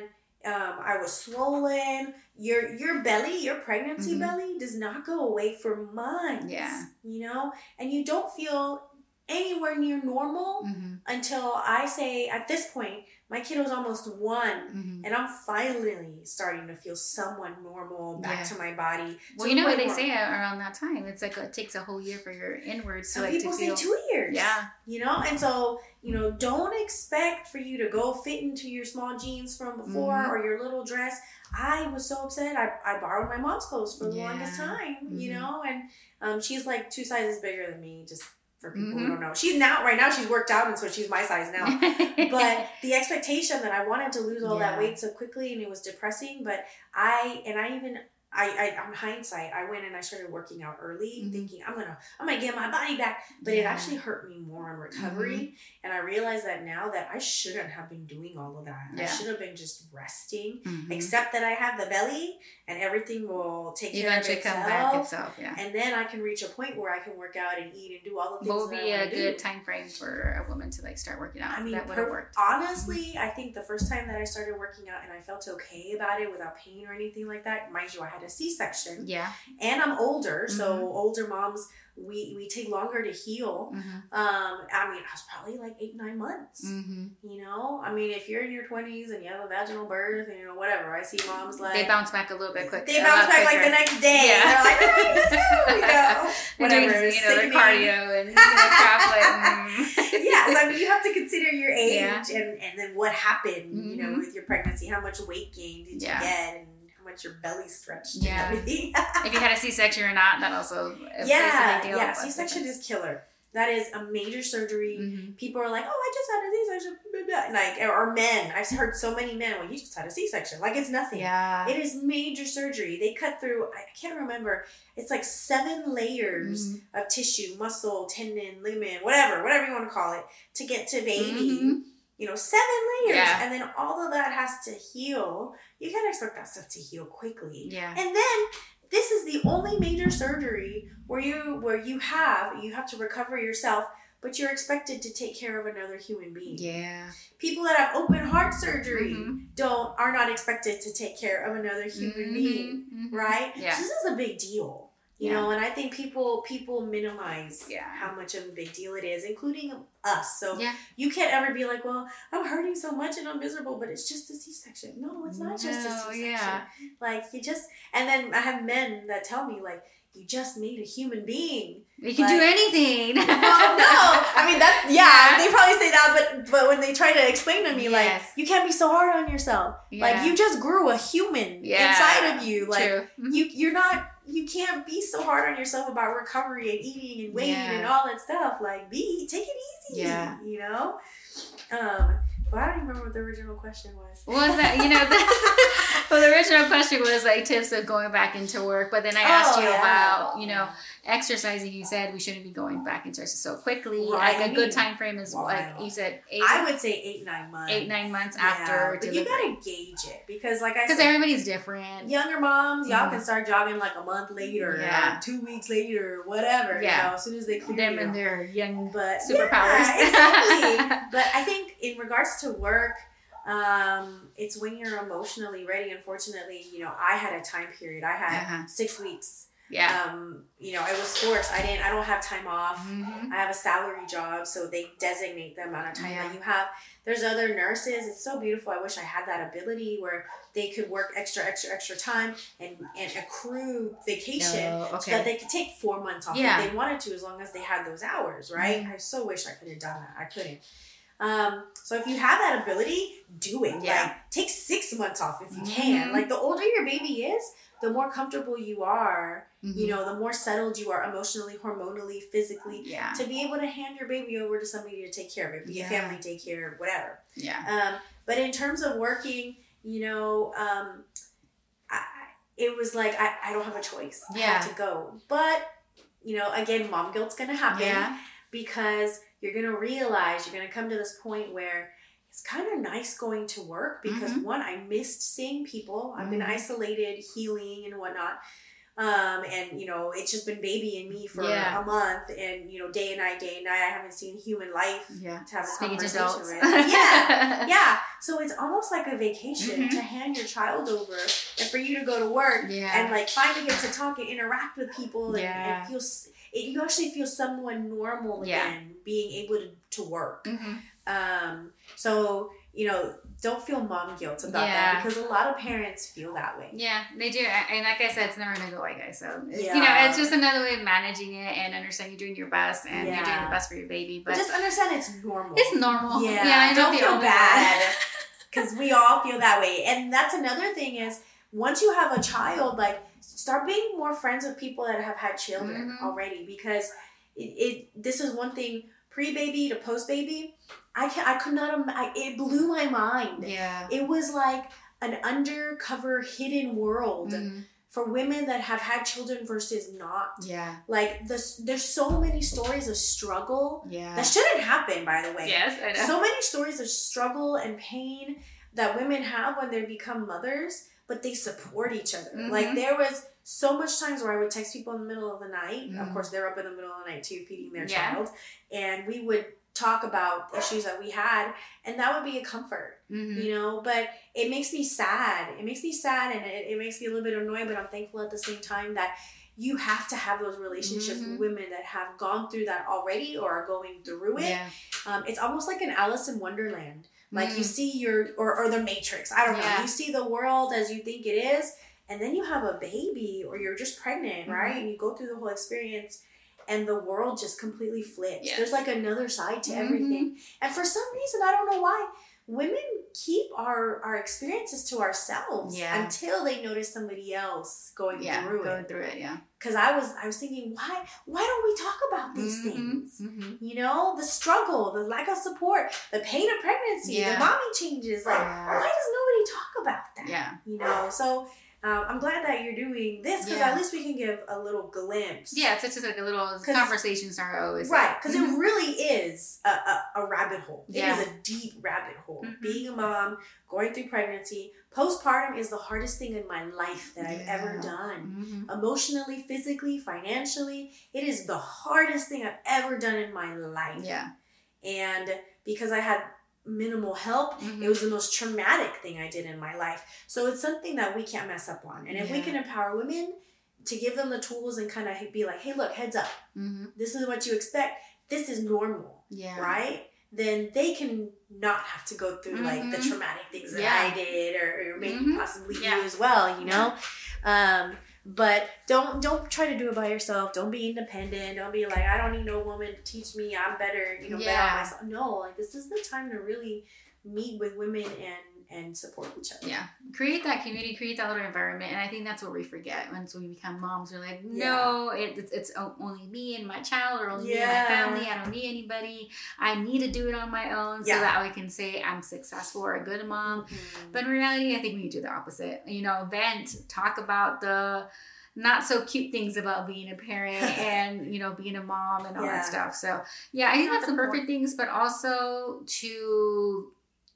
um, I was swollen. Your your belly, your pregnancy Mhm. belly, does not go away for months. Yeah. you know, and you don't feel anywhere near normal Mhm. until I say at this point, my kiddo's almost one. Mhm. And I'm finally starting to feel somewhat normal back Yeah. to my body. Well, to you know what they where- say around that time. It's like it takes a whole year for your inwards to Some like people to say feel. two years. Yeah. You know, and so, you know, don't expect for you to go fit into your small jeans from before Mhm. or your little dress. I was so upset. I, I borrowed my mom's clothes for the Yeah. longest time, you Mhm. know, and um, she's like two sizes bigger than me, just for people Mhm. who don't know. She's now, right now, she's worked out, and so she's my size now. *laughs* but the expectation that I wanted to lose all that weight so quickly and it was depressing. But I and I even I, I on hindsight, I went and I started working out early, Mhm. thinking I'm gonna I'm gonna get my body back. But it Yeah. Mm-hmm. actually hurt me more on recovery. And I realized that now that I shouldn't have been doing all of that. I should have been just resting. Mhm. Except that I have the belly and everything will take care Eventually of come itself. back itself. Yeah. And then I can reach a point where I can work out and eat and do all the things What would be a good do. time frame for a woman to like start working out? I mean, that would have worked. honestly, I think the first time that I started working out and I felt okay about it without pain or anything like that, mind you, I had a C section Yeah. and I'm older, so Mhm. older moms we we take longer to heal. Mm-hmm. Um, I mean, I was probably like eight nine months. Mm-hmm. You know, I mean, if you're in your twenties and you have a vaginal birth, you know, whatever. I see moms like They bounce back a little bit quicker. They a bounce back like the next day. Yeah. They're like, "All right, let's go," you *laughs* know, They're doing, whatever. you know, their cardio and you know, crap, *laughs* mm. yeah, so I mean, you have to consider your age Yeah. and, and then what happened, you know, Mhm. with your pregnancy. How much weight gain did Yeah. you get, and much your belly stretched Yeah. and everything. if you had a C-section or not, that also yeah, a big deal. yeah. C-section is killer. That is a major surgery. Mhm. People are like, "Oh, I just had a C-section," blah, blah, blah. like, or men. I've heard so many men, "Well, you just had a C-section," like it's nothing. Yeah. It is major surgery. They cut through. I can't remember. It's like seven layers Mhm. of tissue, muscle, tendon, ligament, whatever, whatever you want to call it, to get to baby. Mhm. You know, seven layers, Yeah. and then all of that has to heal. You can't expect that stuff to heal quickly. Yeah. And then this is the only major surgery where you where you have you have to recover yourself, but you're expected to take care of another human being. Yeah. People that have open heart surgery Mhm. don't are not expected to take care of another human being Mhm. right? Yeah. So this is a big deal, you Yeah. know, and I think people people minimize Yeah. how much of a big deal it is, including us. So Yeah. you can't ever be like, well, I'm hurting so much and I'm miserable, but it's just a C-section. No, it's not just a No, C-section. yeah. Like you just, and then I have men that tell me like, you just made a human being. You can do anything. Well, *laughs* no, I mean that's yeah, They probably say that, but but when they try to explain to me, like you can't be so hard on yourself. Like you just grew a human Yeah. inside of you. Like True. You you're not you can't be so hard on yourself about recovery and eating and weight Yeah. and all that stuff. Like be take it easy. Yeah. You know? Um but I don't even remember what the original question was. What was that? You know, *laughs* *laughs* well, the original question was like tips of going back into work, but then I asked Oh, you yeah. about, you know, exercising. You said we shouldn't be going back into exercise so quickly. Right. Like a good time frame is Wow. like you said, eight, I would say eight, nine months. eight, nine months Yeah, after But you gotta gauge it because like I Because everybody's different. younger moms, y'all Mhm. can start jogging like a month later, Yeah. or two weeks later, whatever. Yeah. You know, as soon as they clear Them and their young but superpowers. Yeah, exactly. *laughs* but I think in regards to work, um, it's when you're emotionally ready. Unfortunately, you know, I had a time period. I had Uh-huh. six weeks. yeah. Um, you know, I was forced. I didn't. I don't have time off. Mhm. I have a salary job, so they designate the amount of time Yeah. that you have. There's other nurses. It's so beautiful. I wish I had that ability where they could work extra, extra, extra time and and accrue vacation Oh, so that they could take four months off Yeah. if they wanted to, as long as they had those hours. Right? Mhm. I so wish I could have done that. I couldn't. Um, so if you have that ability, do it. Yeah. Like take six months off if you can. Mhm. Like the older your baby is, the more comfortable you are. Mhm. You know, the more settled you are emotionally, hormonally, physically Yeah. to be able to hand your baby over to somebody to take care of it, be Yeah. a family daycare, whatever. Yeah. Um, but in terms of working, you know, um, I, it was like I, I don't have a choice. I Yeah. to go. But you know, again, mom guilt's gonna happen Yeah. Because you're gonna realize you're gonna come to this point where it's kind of nice going to work because Mhm. one, I missed seeing people. I've been Mhm. isolated, healing and whatnot. Um, and you know, it's just been baby and me for Yeah. a month, and you know, day and night, day and night, I haven't seen human life Yeah. to have a Speaking to conversation with. Yeah, *laughs* yeah. So it's almost like a vacation Mhm. to hand your child over and for you to go to work Yeah. and like finally get to talk and interact with people and, Yeah. and feel it, you actually feel somewhat normal Yeah. again being able to, to work. Mhm. Um, so you know, don't feel mom guilt about Yeah. that because a lot of parents feel that way. Yeah, they do. And like I said, it's never gonna go away, guys. So it's- you know, it's just another way of managing it and understanding you're doing your best and you're doing the best for your baby. But just understand it's normal. it's normal. Yeah, I know don't feel bad because *laughs* we all feel that way. And that's another thing is once you have a child, like start being more friends with people that have had children Mhm. already because it, it this is one thing pre baby to post baby. I can I could not I, it blew my mind. Yeah. It was like an undercover hidden world Mhm. for women that have had children versus not. Yeah. Like this, there's so many stories of struggle Yeah. that shouldn't happen. By the way, yes, I know. so many stories of struggle and pain that women have when they become mothers, but they support each other. Mhm. Like there was so much times where I would text people in the middle of the night. Of Mhm. course, they're up in the middle of the night too, feeding their Yeah. child, and we would talk about issues that we had, and that would be a comfort, Mhm. you know. But it makes me sad. It makes me sad, and it, it makes me a little bit annoyed. But I'm thankful at the same time that. You have to have those relationships Mhm. with women that have gone through that already or are going through it Yeah. um, it's almost like an Alice in Wonderland. Like you Mm. see your or, or the Matrix. I don't know. You see the world as you think it is, and then you have a baby or you're just pregnant, Mhm. right? And you go through the whole experience and the world just completely flips. Yes. There's like another side to Mhm. everything. And for some reason, I don't know why, women keep our our experiences to ourselves Yeah. until they notice somebody else going Yeah. through Going it. through it. Yeah. Because I was I was thinking, why why don't we talk about these Mhm. things? Mhm. You know, the struggle, the lack of support, the pain of pregnancy, Yeah. the mommy changes. Like, Yeah. why does nobody talk about that? Yeah. You know, so um, I'm glad that you're doing this because Yeah. at least we can give a little glimpse. Yeah. It's just like a little conversations are always Right, because Mhm. it really is a, a, a rabbit hole. Yeah. It is a deep rabbit hole. Mhm. Being a mom, going through pregnancy, postpartum is the hardest thing in my life that I've ever done. Mhm. Emotionally, physically, financially, it is the hardest thing I've ever done in my life. Yeah. And because I had minimal help, Mhm. it was the most traumatic thing I did in my life. So it's something that we can't mess up on. And if we can empower women to give them the tools and kind of be like, hey, look, heads up, Mhm. this is what you expect, this is normal, Yeah. right? Then they can not have to go through like the Mhm. traumatic things that Yeah. I did or, or maybe Mhm. possibly Yeah. you as well, you know? Um, but don't don't try to do it by yourself. Don't be independent. Don't be like I don't need no woman to teach me. I'm better, you know, better Yeah. on myself. No, like this is the time to really meet with women and and support each other. Yeah, create that community, create that little environment, and I think that's what we forget once we become moms. We're like, no, it, it's, it's only me and my child, or only me and my family. I don't need anybody. I need to do it on my own so Yeah. that I can say I'm successful or a good mom. Mhm. But in reality, I think we do the opposite. You know, vent, talk about the not so cute things about being a parent *laughs* and you know being a mom and all Yeah. that stuff. So yeah, I think that's the perfect things, but also to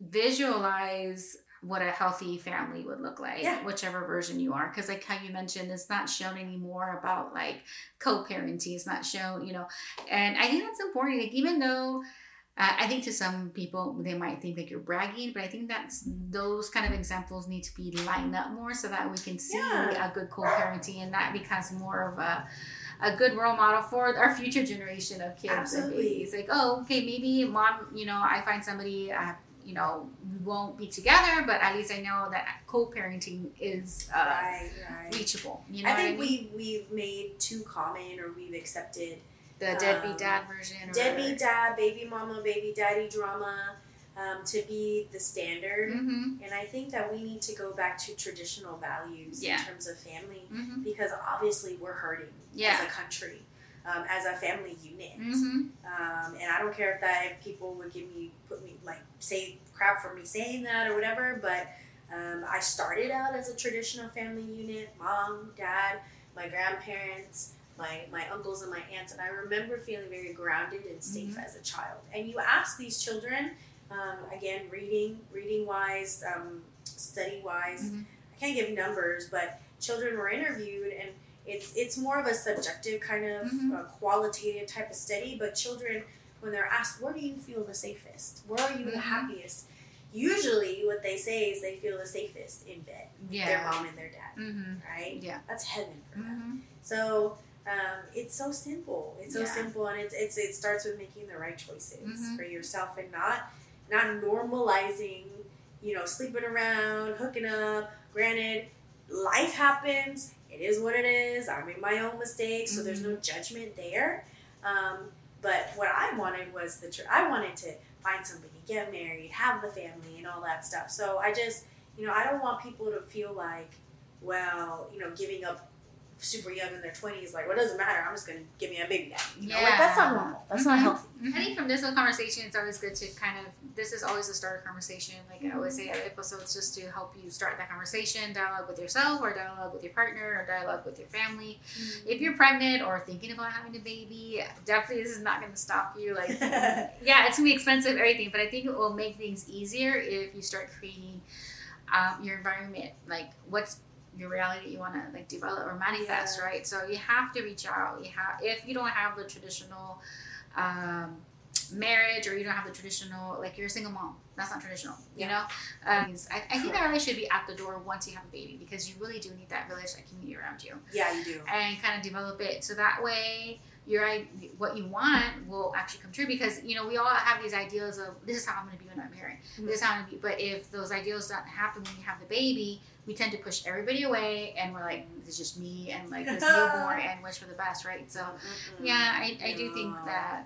visualize what a healthy family would look like, Yeah. whichever version you are. Because like how you mentioned, it's not shown anymore about like co-parenting. It's not shown, you know, and I think that's important. Like even though. Uh, I think to some people they might think like you're bragging, but I think that's those kind of examples need to be lined up more so that we can see Yeah. a good co-parenting and that becomes more of a a good role model for our future generation of kids Absolutely. and babies. Like, oh, okay, maybe mom, you know, I find somebody, uh, you know, we won't be together, but at least I know that co-parenting is uh, right, right. reachable. You know, I think I mean? we we've made too common or we've accepted the deadbeat um, dad version. Deadbeat dad, baby mama, baby daddy drama um, to be the standard. Mm-hmm. And I think that we need to go back to traditional values Yeah. in terms of family Mm-hmm. because obviously we're hurting Yeah. as a country, um, as a family unit. Mm-hmm. Um, and I don't care if that if people would give me put me like say crap for me saying that or whatever, but um, I started out as a traditional family unit: mom, dad, my grandparents, my my uncles and my aunts, and I remember feeling very grounded and safe as a child. And you ask these children, um, again, reading reading wise, um, study wise. Mhm. I can't give numbers, but children were interviewed and it's it's more of a subjective kind of Mhm. uh, qualitative type of study but children when they're asked where do you feel the safest where are you the Mhm. happiest usually what they say is they feel the safest in bed Yeah. their mom and their dad Mm-hmm. right Yeah. that's heaven for them Mm-hmm. so um, it's so simple it's so Yeah. simple and it's, it's it starts with making the right choices Mhm. for yourself and not not normalizing you know sleeping around hooking up granted life happens it is what it is. I made my own mistakes so there's no judgment there. Um, but what i wanted was the tr- i wanted to find somebody get married have the family and all that stuff. So i just you know i don't want people to feel like well you know giving up super young in their 20s, like, well, doesn't matter. I'm just going to give me a baby daddy. You know? Yeah. Like, that's not normal. That's not Mhm. healthy. I think from this little conversation, it's always good to kind of. This is always a start conversation. Like I always say, at episodes just to help you start that conversation, dialogue with yourself, or dialogue with your partner, or dialogue with your family. If you're pregnant or thinking about having a baby, definitely this is not going to stop you. Like, *laughs* yeah, it's gonna be expensive, everything, but I think it will make things easier if you start creating um, your environment. Like, what's your reality you want to like develop or manifest, Yeah. right? So you have to reach out. You have if you don't have the traditional um, marriage or you don't have the traditional like you're a single mom. That's not traditional, you know. Um, I, I think that really should be at the door once you have a baby because you really do need that village, that community around you yeah, you do. and kind of develop it so that way your what you want will actually come true because you know we all have these ideas of this is how I'm going to be when I'm married. This is how I'm going to be. But if those ideals don't happen when you have the baby, we tend to push everybody away and we're like mm, it's just me and like this newborn *laughs* and wish for the best, right? So Mm-mm. yeah, I, I do think that.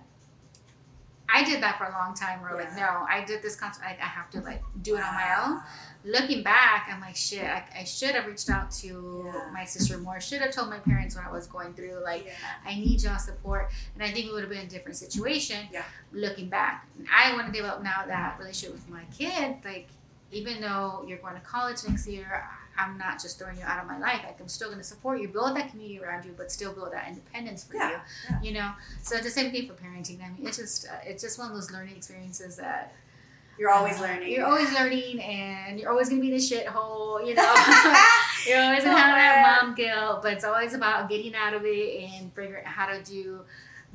I did that for a long time. Where like, no, I did this concept. I, I have to like do it on my own looking back, I'm like, shit, I, I should have reached out to Yeah. my sister more. Should have told my parents when I was going through, like, yeah. I need y'all support. And I think it would have been a different situation Yeah. looking back. I want to develop now that relationship with my kid. Like, even though you're going to college next year, I'm not just throwing you out of my life. Like, I'm still going to support you, build that community around you, but still build that independence for Yeah, you. yeah. You know? So it's the same thing for parenting. I mean, it's just, uh, it's just one of those learning experiences that You're always uh, learning. You're always learning, and you're always gonna be in the shithole. You know, *laughs* *laughs* you're always gonna have that mom guilt, but it's always about getting out of it and figuring out how to do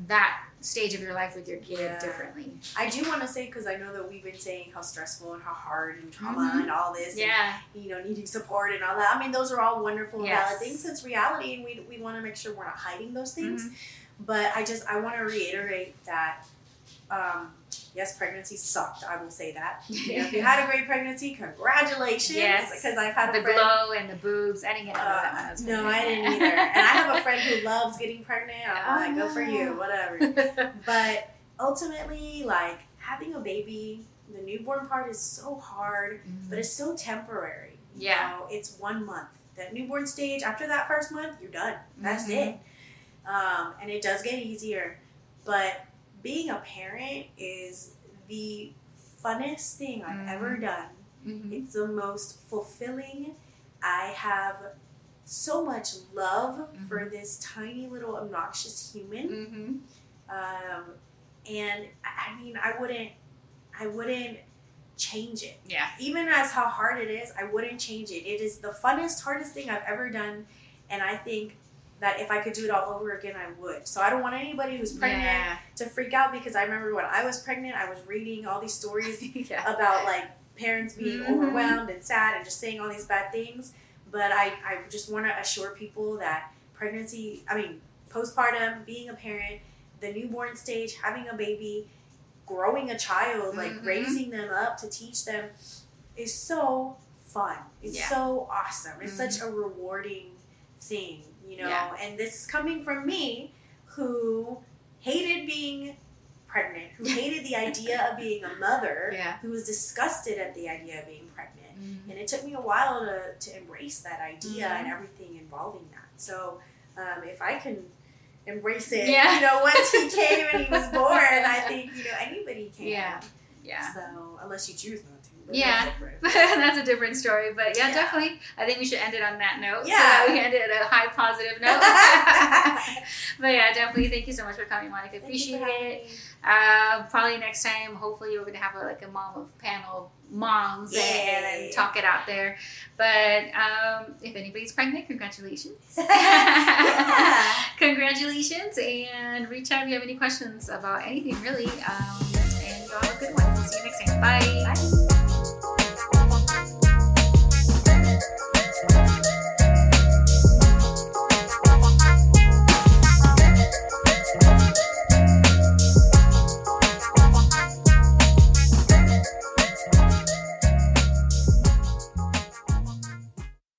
that stage of your life with your kid Yeah. differently. I do want to say because I know that we've been saying how stressful and how hard and trauma Mhm. and all this. Yeah, And, you know, needing support and all that. I mean, those are all wonderful and Yes. valid things. It's reality, and we we want to make sure we're not hiding those things. Mhm. But I just I want to reiterate that. Um, yes, pregnancy sucked. I will say that. *laughs* You know, if you had a great pregnancy, congratulations. Yes. Because I've had a the friend. glow and the boobs. I didn't get none of that. when I Uh, no. I didn't either. And I have a friend who loves getting pregnant. I'm like, Oh, go for you, whatever. *laughs* But ultimately, like having a baby, the newborn part is so hard, but it's so temporary. You Yeah. know, it's one month. That newborn stage, after that first month, you're done. That's Mhm. it. Um, and it does get easier. But being a parent is the funnest thing I've ever done. Mhm. It's the most fulfilling. I have so much love for this tiny little obnoxious human. Mhm. Um, and I I mean, I wouldn't, I wouldn't change it. Yeah. Even as how hard it is, I wouldn't change it. It is the funnest, hardest thing I've ever done, and I think that if I could do it all over again, I would. So I don't want anybody who's pregnant Yeah. to freak out because I remember when I was pregnant, I was reading all these stories *laughs* yeah. about like parents being Mhm. overwhelmed and sad and just saying all these bad things. But I, I just want to assure people that pregnancy, I mean, postpartum, being a parent, the newborn stage, having a baby, growing a child, like Mhm. raising them up to teach them is so fun. It's Yeah. so awesome. It's Mhm. such a rewarding thing, you know? Yeah. And this is coming from me who hated being pregnant, who *laughs* hated the idea of being a mother, Yeah. who was disgusted at the idea of being pregnant. Mhm. And it took me a while to, to embrace that idea Mhm. and everything involving that. So um, if I can embrace it, Yeah. you know, once he came and he was *laughs* born, I think, you know, anybody can. Yeah. Yeah. So unless you choose not. But Yeah. that's. *laughs* That's a different story, but yeah, Yeah. definitely. I think we should end it on that note. Yeah. So we ended it at a high positive *laughs* note. *laughs* but yeah, definitely. Thank you so much for coming, Monica. Thank Appreciate it. Uh, probably next time, hopefully, we're gonna have a, like a mom of panel moms and, and talk it out there. But um, if anybody's pregnant, congratulations. yeah. Congratulations, and reach out if you have any questions about anything really. Um, and y'all have a good one. See you next time. Bye. Bye.